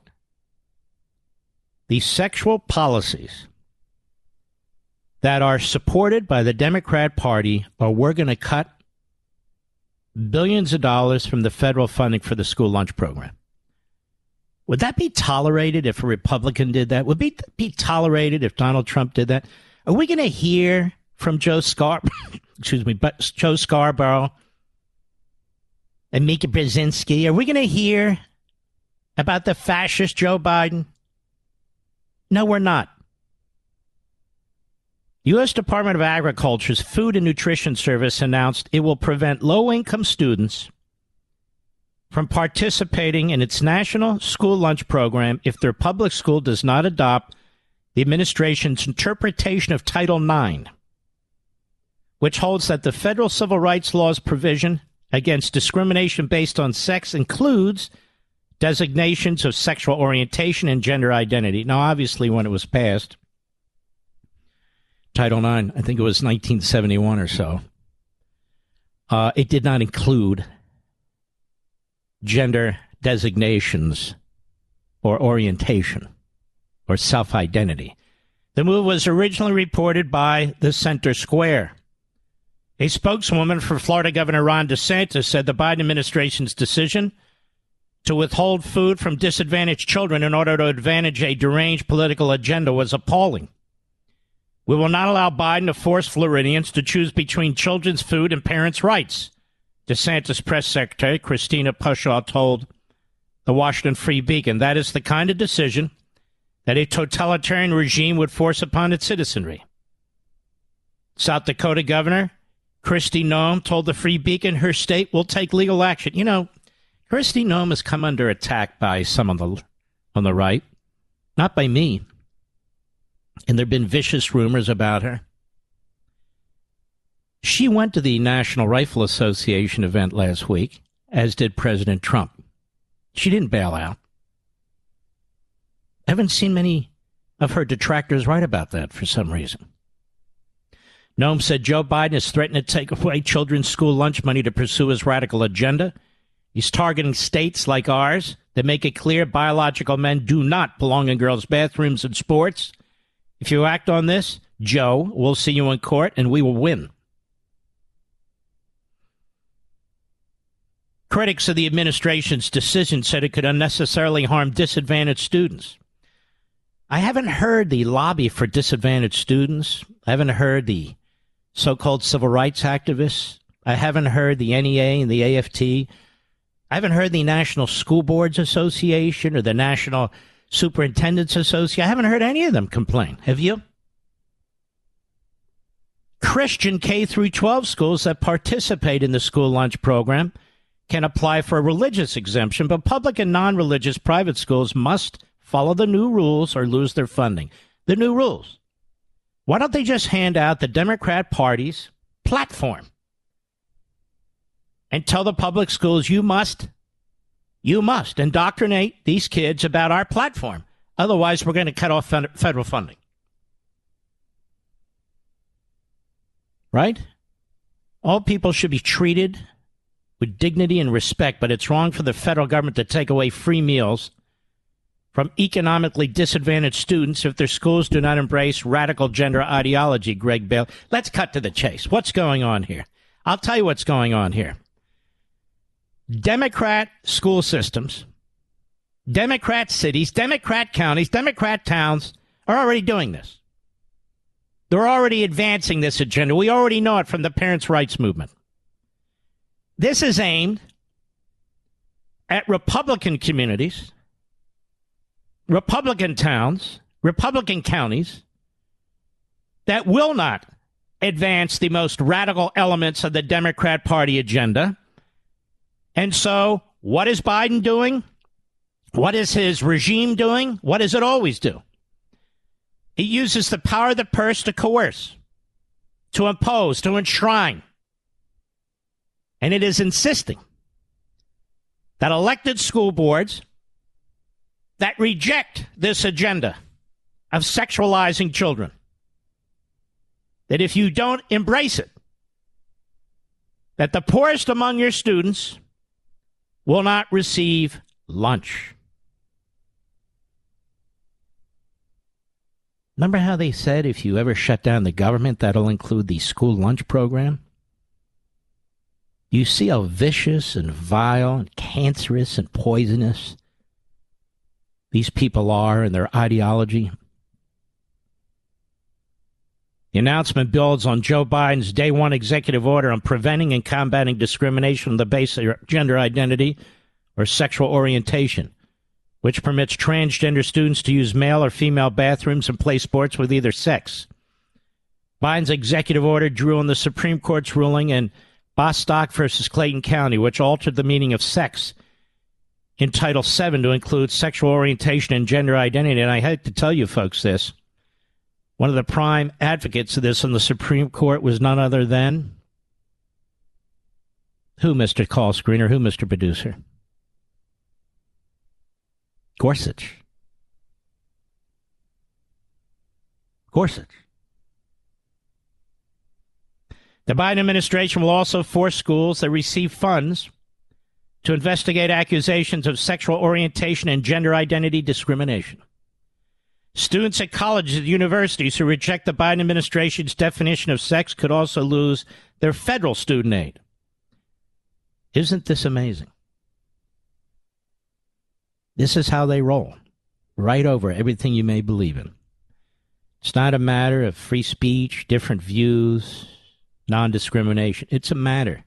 these sexual policies that are supported by the Democrat Party, or we're going to cut billions of dollars from the federal funding for the school lunch program. Would that be tolerated if a Republican did that? Would be, be tolerated if Donald Trump did that? Are we going to hear from Joe Scar, [LAUGHS] excuse me, but Joe Scarborough and Mika Brzezinski? Are we going to hear about the fascist Joe Biden? No, we're not. U.S. Department of Agriculture's Food and Nutrition Service announced it will prevent low income students from participating in its national school lunch program if their public school does not adopt the administration's interpretation of Title IX, which holds that the federal civil rights law's provision against discrimination based on sex includes designations of sexual orientation and gender identity. Now, obviously, when it was passed, Title IX, I think it was 1971 or so, uh, it did not include gender designations or orientation or self identity. The move was originally reported by the Center Square. A spokeswoman for Florida Governor Ron DeSantis said the Biden administration's decision to withhold food from disadvantaged children in order to advantage a deranged political agenda was appalling. We will not allow Biden to force Floridians to choose between children's food and parents' rights, DeSantis press secretary Christina Pushaw told the Washington Free Beacon. That is the kind of decision that a totalitarian regime would force upon its citizenry. South Dakota Governor Kristi Noem told the Free Beacon her state will take legal action. You know, Kristi Noem has come under attack by some on the on the right, not by me and there have been vicious rumors about her. She went to the National Rifle Association event last week, as did President Trump. She didn't bail out. I haven't seen many of her detractors write about that for some reason. Noem said Joe Biden is threatening to take away children's school lunch money to pursue his radical agenda. He's targeting states like ours that make it clear biological men do not belong in girls' bathrooms and sports if you act on this, Joe, we'll see you in court and we will win. Critics of the administration's decision said it could unnecessarily harm disadvantaged students. I haven't heard the lobby for disadvantaged students. I haven't heard the so called civil rights activists. I haven't heard the NEA and the AFT. I haven't heard the National School Boards Association or the National Superintendents Association. I haven't heard any of them complain. Have you? Christian K through 12 schools that participate in the school lunch program can apply for a religious exemption, but public and non-religious private schools must follow the new rules or lose their funding. The new rules. Why don't they just hand out the Democrat Party's platform and tell the public schools you must you must indoctrinate these kids about our platform. Otherwise, we're going to cut off federal funding. Right? All people should be treated with dignity and respect, but it's wrong for the federal government to take away free meals from economically disadvantaged students if their schools do not embrace radical gender ideology, Greg Baylor. Let's cut to the chase. What's going on here? I'll tell you what's going on here. Democrat school systems, Democrat cities, Democrat counties, Democrat towns are already doing this. They're already advancing this agenda. We already know it from the parents' rights movement. This is aimed at Republican communities, Republican towns, Republican counties that will not advance the most radical elements of the Democrat Party agenda and so, what is Biden doing? What is his regime doing? What does it always do? It uses the power of the purse to coerce, to impose, to enshrine. And it is insisting that elected school boards that reject this agenda of sexualizing children, that if you don't embrace it, that the poorest among your students will not receive lunch. Remember how they said if you ever shut down the government, that'll include the school lunch program? You see how vicious and vile and cancerous and poisonous these people are and their ideology. The announcement builds on Joe Biden's day one executive order on preventing and combating discrimination on the basis of gender identity or sexual orientation, which permits transgender students to use male or female bathrooms and play sports with either sex. Biden's executive order drew on the Supreme Court's ruling in Bostock versus Clayton County, which altered the meaning of sex in Title VII to include sexual orientation and gender identity. And I hate to tell you folks this. One of the prime advocates of this in the Supreme Court was none other than who, Mr. Call Screener? Who, Mr. Producer? Gorsuch. Gorsuch. The Biden administration will also force schools that receive funds to investigate accusations of sexual orientation and gender identity discrimination. Students at colleges and universities who reject the Biden administration's definition of sex could also lose their federal student aid. Isn't this amazing? This is how they roll, right over everything you may believe in. It's not a matter of free speech, different views, non discrimination. It's a matter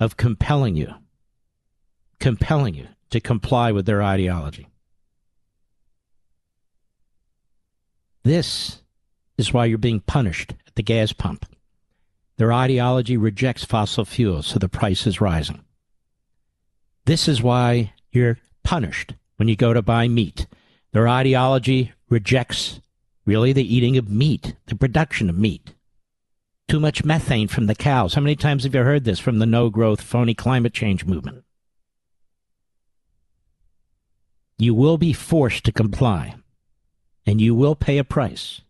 of compelling you, compelling you to comply with their ideology. This is why you're being punished at the gas pump. Their ideology rejects fossil fuels, so the price is rising. This is why you're punished when you go to buy meat. Their ideology rejects really the eating of meat, the production of meat too much methane from the cows. How many times have you heard this from the no growth, phony climate change movement? You will be forced to comply, and you will pay a price,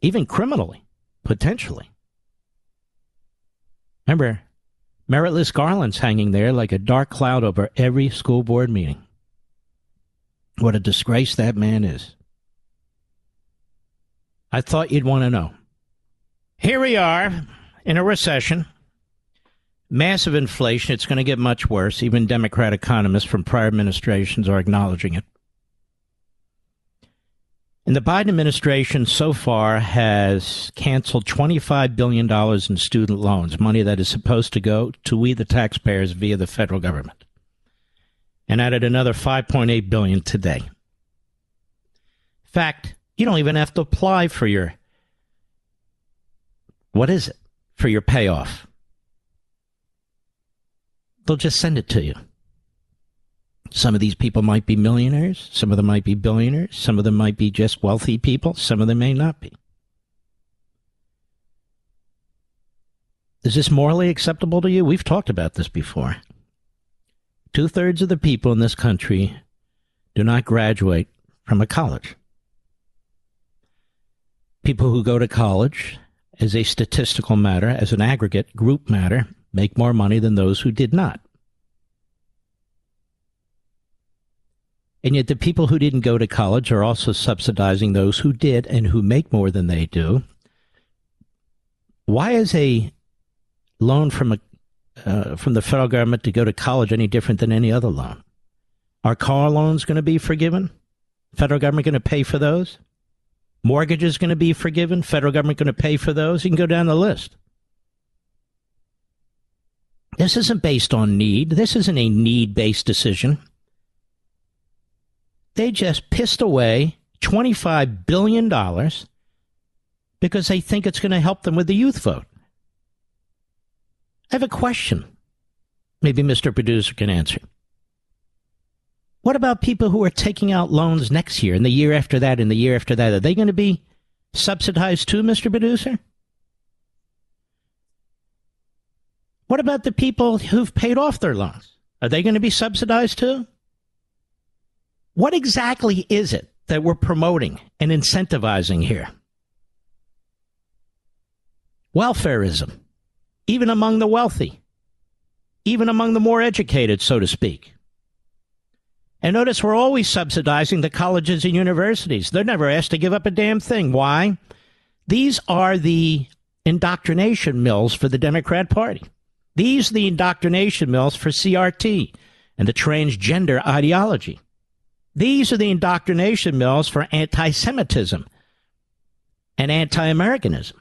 even criminally, potentially. Remember, Meritless Garland's hanging there like a dark cloud over every school board meeting. What a disgrace that man is. I thought you'd want to know. Here we are in a recession, massive inflation. It's going to get much worse. Even Democrat economists from prior administrations are acknowledging it. And the Biden administration so far has canceled $25 billion in student loans, money that is supposed to go to we, the taxpayers, via the federal government, and added another 5.8 billion today. In fact, you don't even have to apply for your what is it for your payoff? They'll just send it to you. Some of these people might be millionaires. Some of them might be billionaires. Some of them might be just wealthy people. Some of them may not be. Is this morally acceptable to you? We've talked about this before. Two thirds of the people in this country do not graduate from a college. People who go to college as a statistical matter, as an aggregate group matter, make more money than those who did not. And yet, the people who didn't go to college are also subsidizing those who did and who make more than they do. Why is a loan from a uh, from the federal government to go to college any different than any other loan? Are car loans going to be forgiven? Federal government going to pay for those? Mortgages going to be forgiven. Federal government going to pay for those. You can go down the list. This isn't based on need. This isn't a need based decision. They just pissed away $25 billion because they think it's going to help them with the youth vote. I have a question. Maybe Mr. Producer can answer. What about people who are taking out loans next year and the year after that and the year after that? Are they going to be subsidized too, Mr. Producer? What about the people who've paid off their loans? Are they going to be subsidized too? What exactly is it that we're promoting and incentivizing here? Welfareism, even among the wealthy, even among the more educated, so to speak. And notice we're always subsidizing the colleges and universities. They're never asked to give up a damn thing. Why? These are the indoctrination mills for the Democrat Party. These are the indoctrination mills for CRT and the transgender ideology. These are the indoctrination mills for anti Semitism and anti Americanism.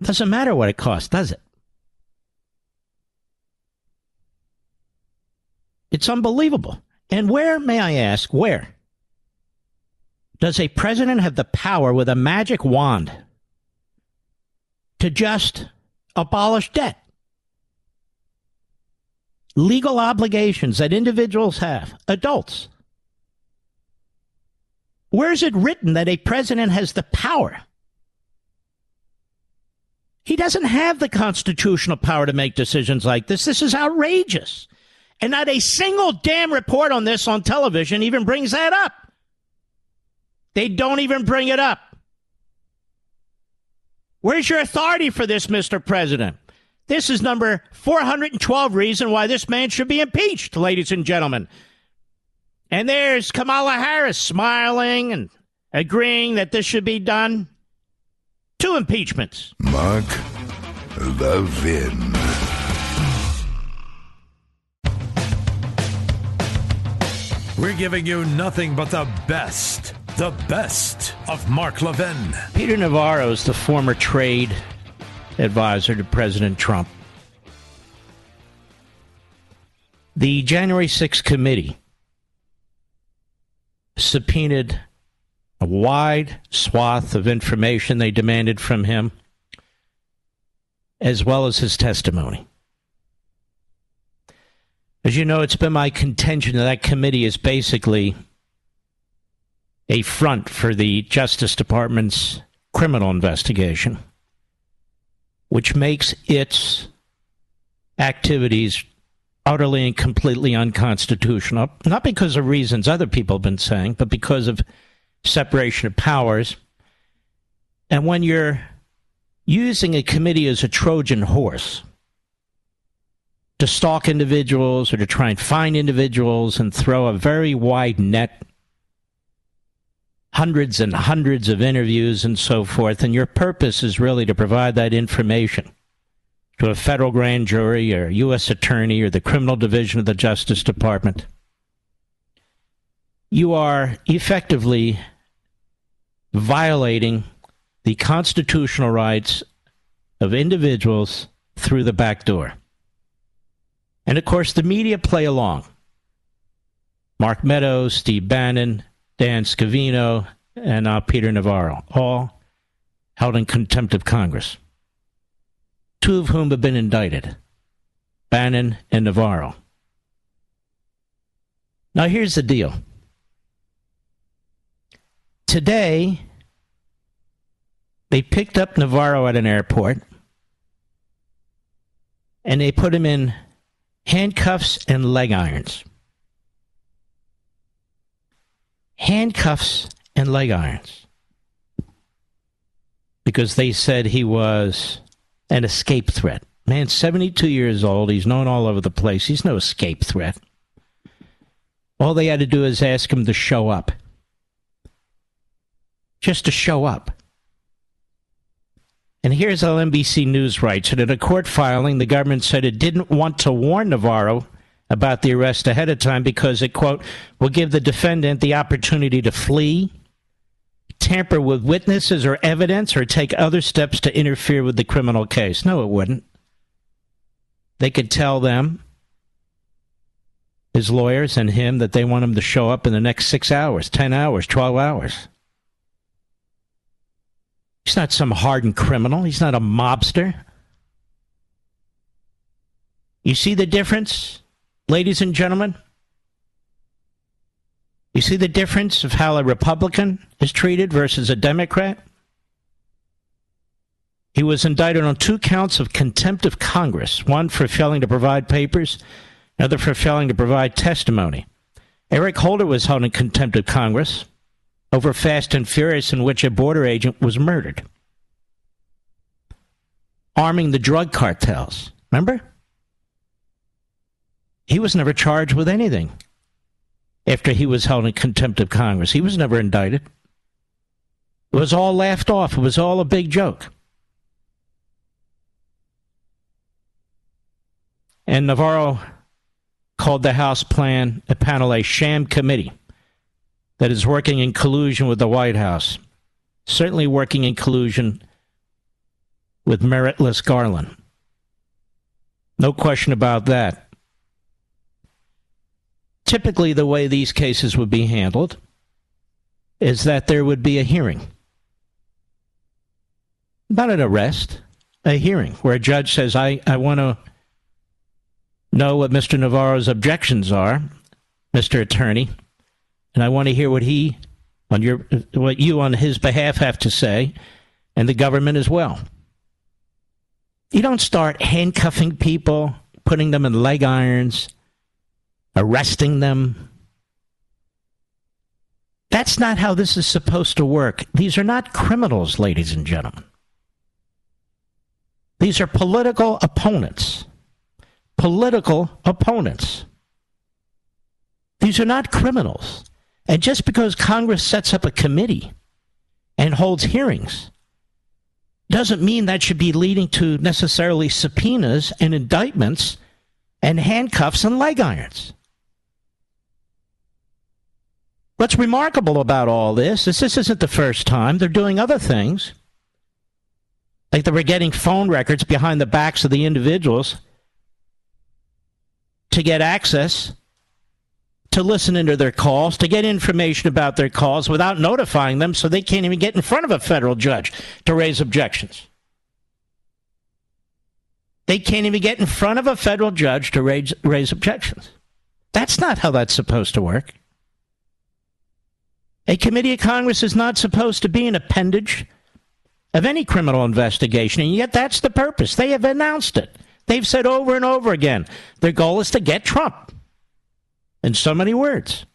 Doesn't matter what it costs, does it? It's unbelievable. And where, may I ask, where does a president have the power with a magic wand to just abolish debt? Legal obligations that individuals have, adults. Where is it written that a president has the power? He doesn't have the constitutional power to make decisions like this. This is outrageous. And not a single damn report on this on television even brings that up. They don't even bring it up. Where's your authority for this, Mr. President? This is number 412 reason why this man should be impeached, ladies and gentlemen. And there's Kamala Harris smiling and agreeing that this should be done. Two impeachments. Mark Levin. We're giving you nothing but the best, the best of Mark Levin. Peter Navarro is the former trade advisor to President Trump. The January 6th committee subpoenaed a wide swath of information they demanded from him, as well as his testimony. As you know, it's been my contention that that committee is basically a front for the Justice Department's criminal investigation, which makes its activities utterly and completely unconstitutional, not because of reasons other people have been saying, but because of separation of powers. And when you're using a committee as a Trojan horse, to stalk individuals or to try and find individuals and throw a very wide net, hundreds and hundreds of interviews and so forth. And your purpose is really to provide that information to a federal grand jury or U.S. attorney or the criminal division of the Justice Department. You are effectively violating the constitutional rights of individuals through the back door. And of course, the media play along. Mark Meadows, Steve Bannon, Dan Scavino, and now Peter Navarro, all held in contempt of Congress. Two of whom have been indicted Bannon and Navarro. Now, here's the deal. Today, they picked up Navarro at an airport and they put him in handcuffs and leg irons. Handcuffs and leg irons. Because they said he was an escape threat. Man, 72 years old. He's known all over the place. He's no escape threat. All they had to do is ask him to show up. Just to show up. And here's how NBC News writes that in a court filing, the government said it didn't want to warn Navarro about the arrest ahead of time because it, quote, will give the defendant the opportunity to flee, tamper with witnesses or evidence, or take other steps to interfere with the criminal case. No, it wouldn't. They could tell them, his lawyers and him, that they want him to show up in the next six hours, 10 hours, 12 hours. He's not some hardened criminal. He's not a mobster. You see the difference, ladies and gentlemen? You see the difference of how a Republican is treated versus a Democrat? He was indicted on two counts of contempt of Congress one for failing to provide papers, another for failing to provide testimony. Eric Holder was held in contempt of Congress over Fast and Furious, in which a border agent was murdered. Arming the drug cartels. Remember? He was never charged with anything after he was held in contempt of Congress. He was never indicted. It was all laughed off. It was all a big joke. And Navarro called the House plan a panel a sham committee that is working in collusion with the White House, certainly working in collusion with meritless Garland. No question about that. Typically, the way these cases would be handled is that there would be a hearing. Not an arrest, a hearing where a judge says, I, I want to know what Mr. Navarro's objections are, Mr. Attorney, and I want to hear what he on your what you on his behalf have to say, and the government as well. You don't start handcuffing people, putting them in leg irons, arresting them. That's not how this is supposed to work. These are not criminals, ladies and gentlemen. These are political opponents. Political opponents. These are not criminals. And just because Congress sets up a committee and holds hearings doesn't mean that should be leading to necessarily subpoenas and indictments and handcuffs and leg irons. What's remarkable about all this is this isn't the first time. They're doing other things. Like they were getting phone records behind the backs of the individuals to get access to listen into their calls, to get information about their calls without notifying them so they can't even get in front of a federal judge to raise objections. They can't even get in front of a federal judge to raise, raise objections. That's not how that's supposed to work. A committee of Congress is not supposed to be an appendage of any criminal investigation, and yet that's the purpose. They have announced it. They've said over and over again their goal is to get Trump in so many words.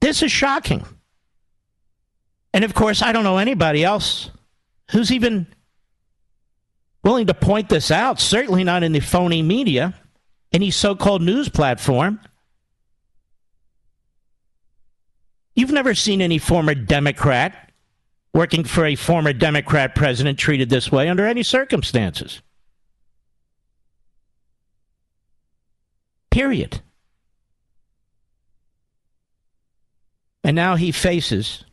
This is shocking. And of course, I don't know anybody else who's even willing to point this out, certainly not in the phony media, any so called news platform. You've never seen any former Democrat working for a former Democrat president treated this way under any circumstances. Period. And now he faces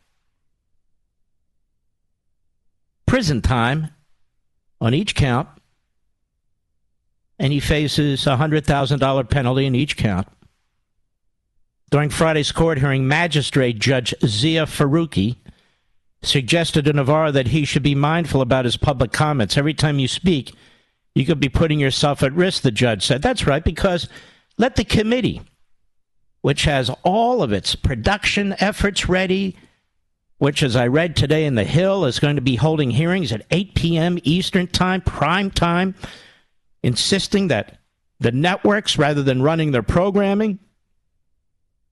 prison time on each count, and he faces a $100,000 penalty in each count. During Friday's court hearing, Magistrate Judge Zia Faruqui suggested to Navarro that he should be mindful about his public comments. Every time you speak, you could be putting yourself at risk, the judge said. That's right, because let the committee, which has all of its production efforts ready, which, as I read today in The Hill, is going to be holding hearings at 8 p.m. Eastern Time, prime time, insisting that the networks, rather than running their programming,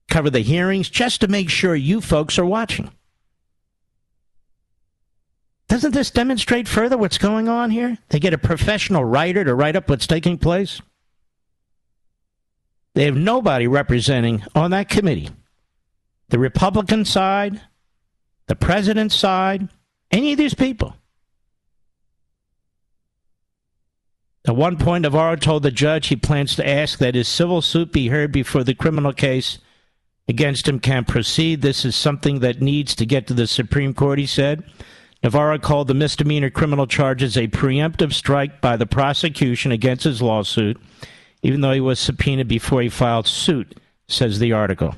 cover the hearings just to make sure you folks are watching. Doesn't this demonstrate further what's going on here? They get a professional writer to write up what's taking place. They have nobody representing on that committee the Republican side, the president's side, any of these people. At one point, Navarro told the judge he plans to ask that his civil suit be heard before the criminal case against him can proceed. This is something that needs to get to the Supreme Court, he said. Navarro called the misdemeanor criminal charges a preemptive strike by the prosecution against his lawsuit even though he was subpoenaed before he filed suit, says the article.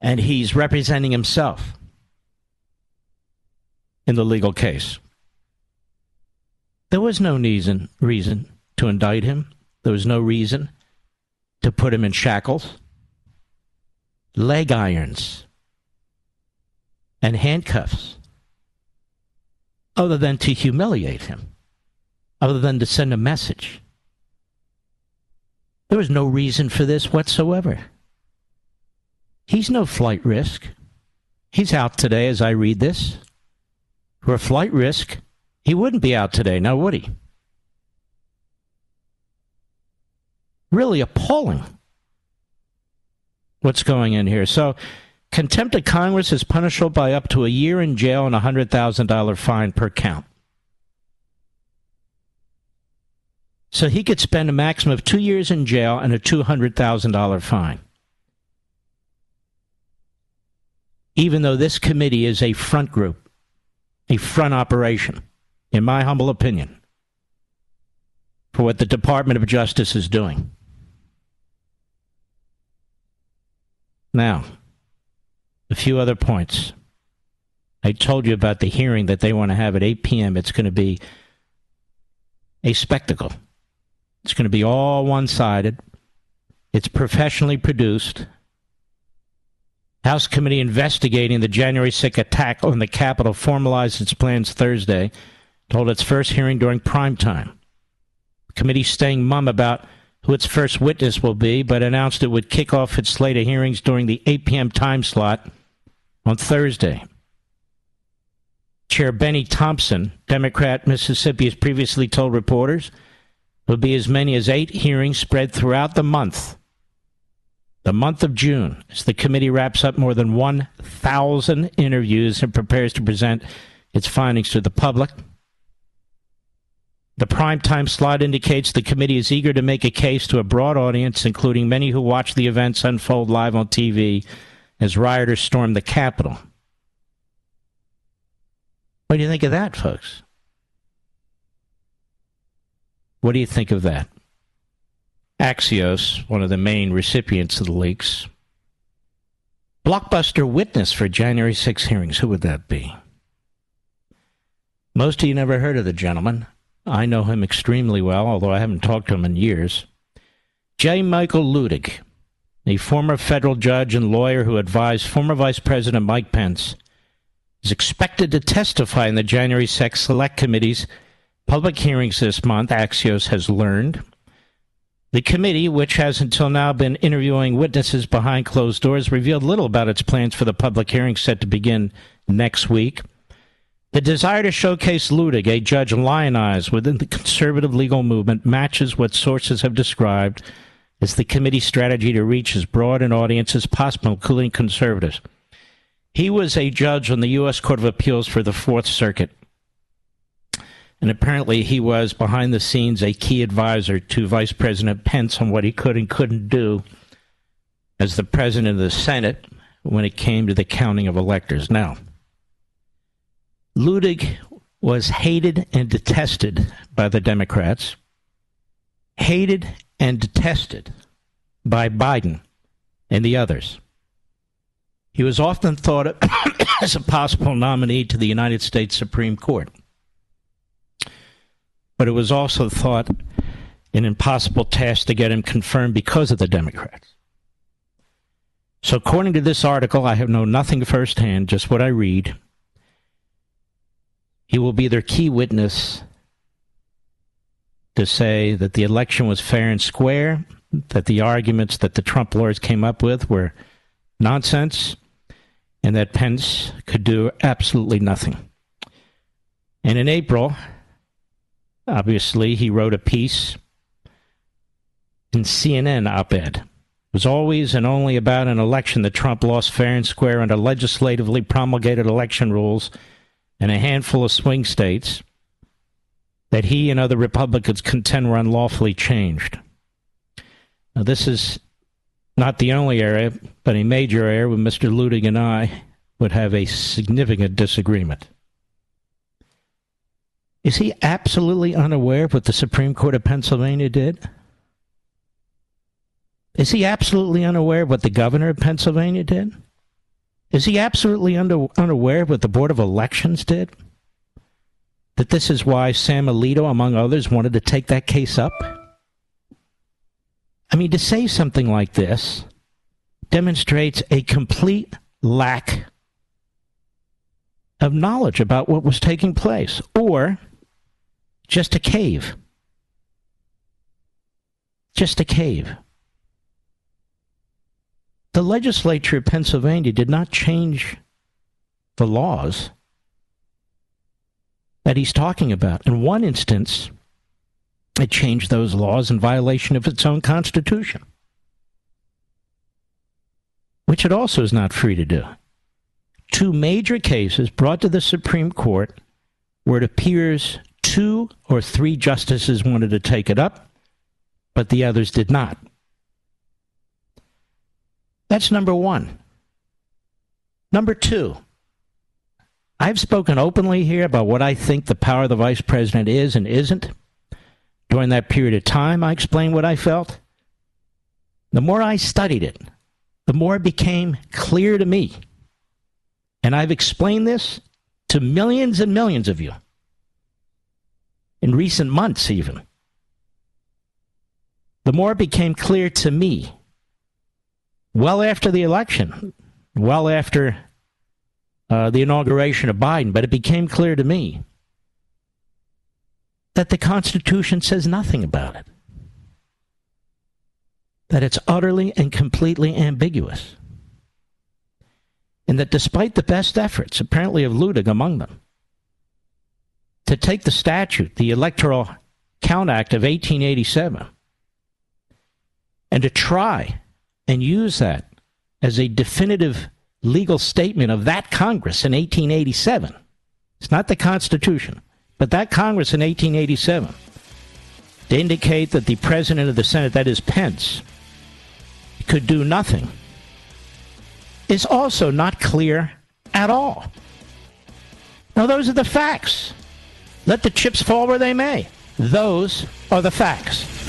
And he's representing himself in the legal case. There was no reason, reason to indict him. There was no reason to put him in shackles, leg irons, and handcuffs, other than to humiliate him other than to send a message. There was no reason for this whatsoever. He's no flight risk. He's out today as I read this. For a flight risk, he wouldn't be out today, now would he? Really appalling what's going in here. So, contempt of Congress is punishable by up to a year in jail and a $100,000 fine per count. So he could spend a maximum of two years in jail and a $200,000 fine. Even though this committee is a front group, a front operation, in my humble opinion, for what the Department of Justice is doing. Now, a few other points. I told you about the hearing that they want to have at 8 p.m. It's going to be a spectacle. It's going to be all one sided. It's professionally produced. House committee investigating the January 6th attack on the Capitol formalized its plans Thursday, told its first hearing during prime time. Committee staying mum about who its first witness will be, but announced it would kick off its slate of hearings during the 8 p.m. time slot on Thursday. Chair Benny Thompson, Democrat Mississippi, has previously told reporters there'll be as many as eight hearings spread throughout the month. The month of June, as the committee wraps up more than 1,000 interviews and prepares to present its findings to the public. The primetime slot indicates the committee is eager to make a case to a broad audience, including many who watch the events unfold live on TV as rioters storm the Capitol. What do you think of that, folks? What do you think of that? Axios, one of the main recipients of the leaks. Blockbuster witness for January 6 hearings. Who would that be? Most of you never heard of the gentleman. I know him extremely well, although I haven't talked to him in years. J. Michael Luttig, a former federal judge and lawyer who advised former Vice President Mike Pence is expected to testify in the January 6 Select Committee's public hearings this month, Axios has learned. The committee, which has until now been interviewing witnesses behind closed doors, revealed little about its plans for the public hearing set to begin next week. The desire to showcase Luttig, a judge lionized within the conservative legal movement, matches what sources have described as the committee's strategy to reach as broad an audience as possible, including conservatives. He was a judge on the U.S. Court of Appeals for the Fourth Circuit. And apparently, he was behind the scenes a key advisor to Vice President Pence on what he could and couldn't do as the president of the Senate when it came to the counting of electors. Now, Luttig was hated and detested by the Democrats, hated and detested by Biden and the others. He was often thought of [COUGHS] as a possible nominee to the United States Supreme Court. But it was also thought an impossible task to get him confirmed because of the Democrats. So, according to this article, I have known nothing firsthand, just what I read. He will be their key witness to say that the election was fair and square, that the arguments that the Trump lawyers came up with were nonsense, and that Pence could do absolutely nothing. And in April, obviously, he wrote a piece in CNN op ed. It was always and only about an election that Trump lost fair and square under legislatively promulgated election rules in a handful of swing states that he and other Republicans contend were unlawfully changed. Now, this is not the only area, but a major area where Mr. Luttig and I would have a significant disagreement. Is he absolutely unaware of what the Supreme Court of Pennsylvania did? Is he absolutely unaware of what the governor of Pennsylvania did? Is he absolutely under, unaware of what the Board of Elections did? That this is why Sam Alito, among others, wanted to take that case up? I mean, to say something like this demonstrates a complete lack of knowledge about what was taking place, or just a cave. Just a cave. The legislature of Pennsylvania did not change the laws that he's talking about. In one instance, it changed those laws in violation of its own constitution, which it also is not free to do. Two major cases brought to the Supreme Court where it appears two or three justices wanted to take it up, but the others did not. That's number one. Number two, I've spoken openly here about what I think the power of the vice president is and isn't. During that period of time, I explained what I felt. The more I studied it, the more it became clear to me. And I've explained this to millions and millions of you in recent months, even. The more it became clear to me, well after the election, well after uh, the inauguration of Biden, but it became clear to me that the Constitution says nothing about it. That it's utterly and completely ambiguous. And that despite the best efforts, apparently of Luttig among them, to take the statute, the Electoral Count Act of 1887, and to try and use that as a definitive legal statement of that Congress in 1887. It's not the Constitution, but that Congress in 1887 to indicate that the President of the Senate, that is Pence, could do nothing is also not clear at all. Now, those are the facts. Let the chips fall where they may. Those are the facts.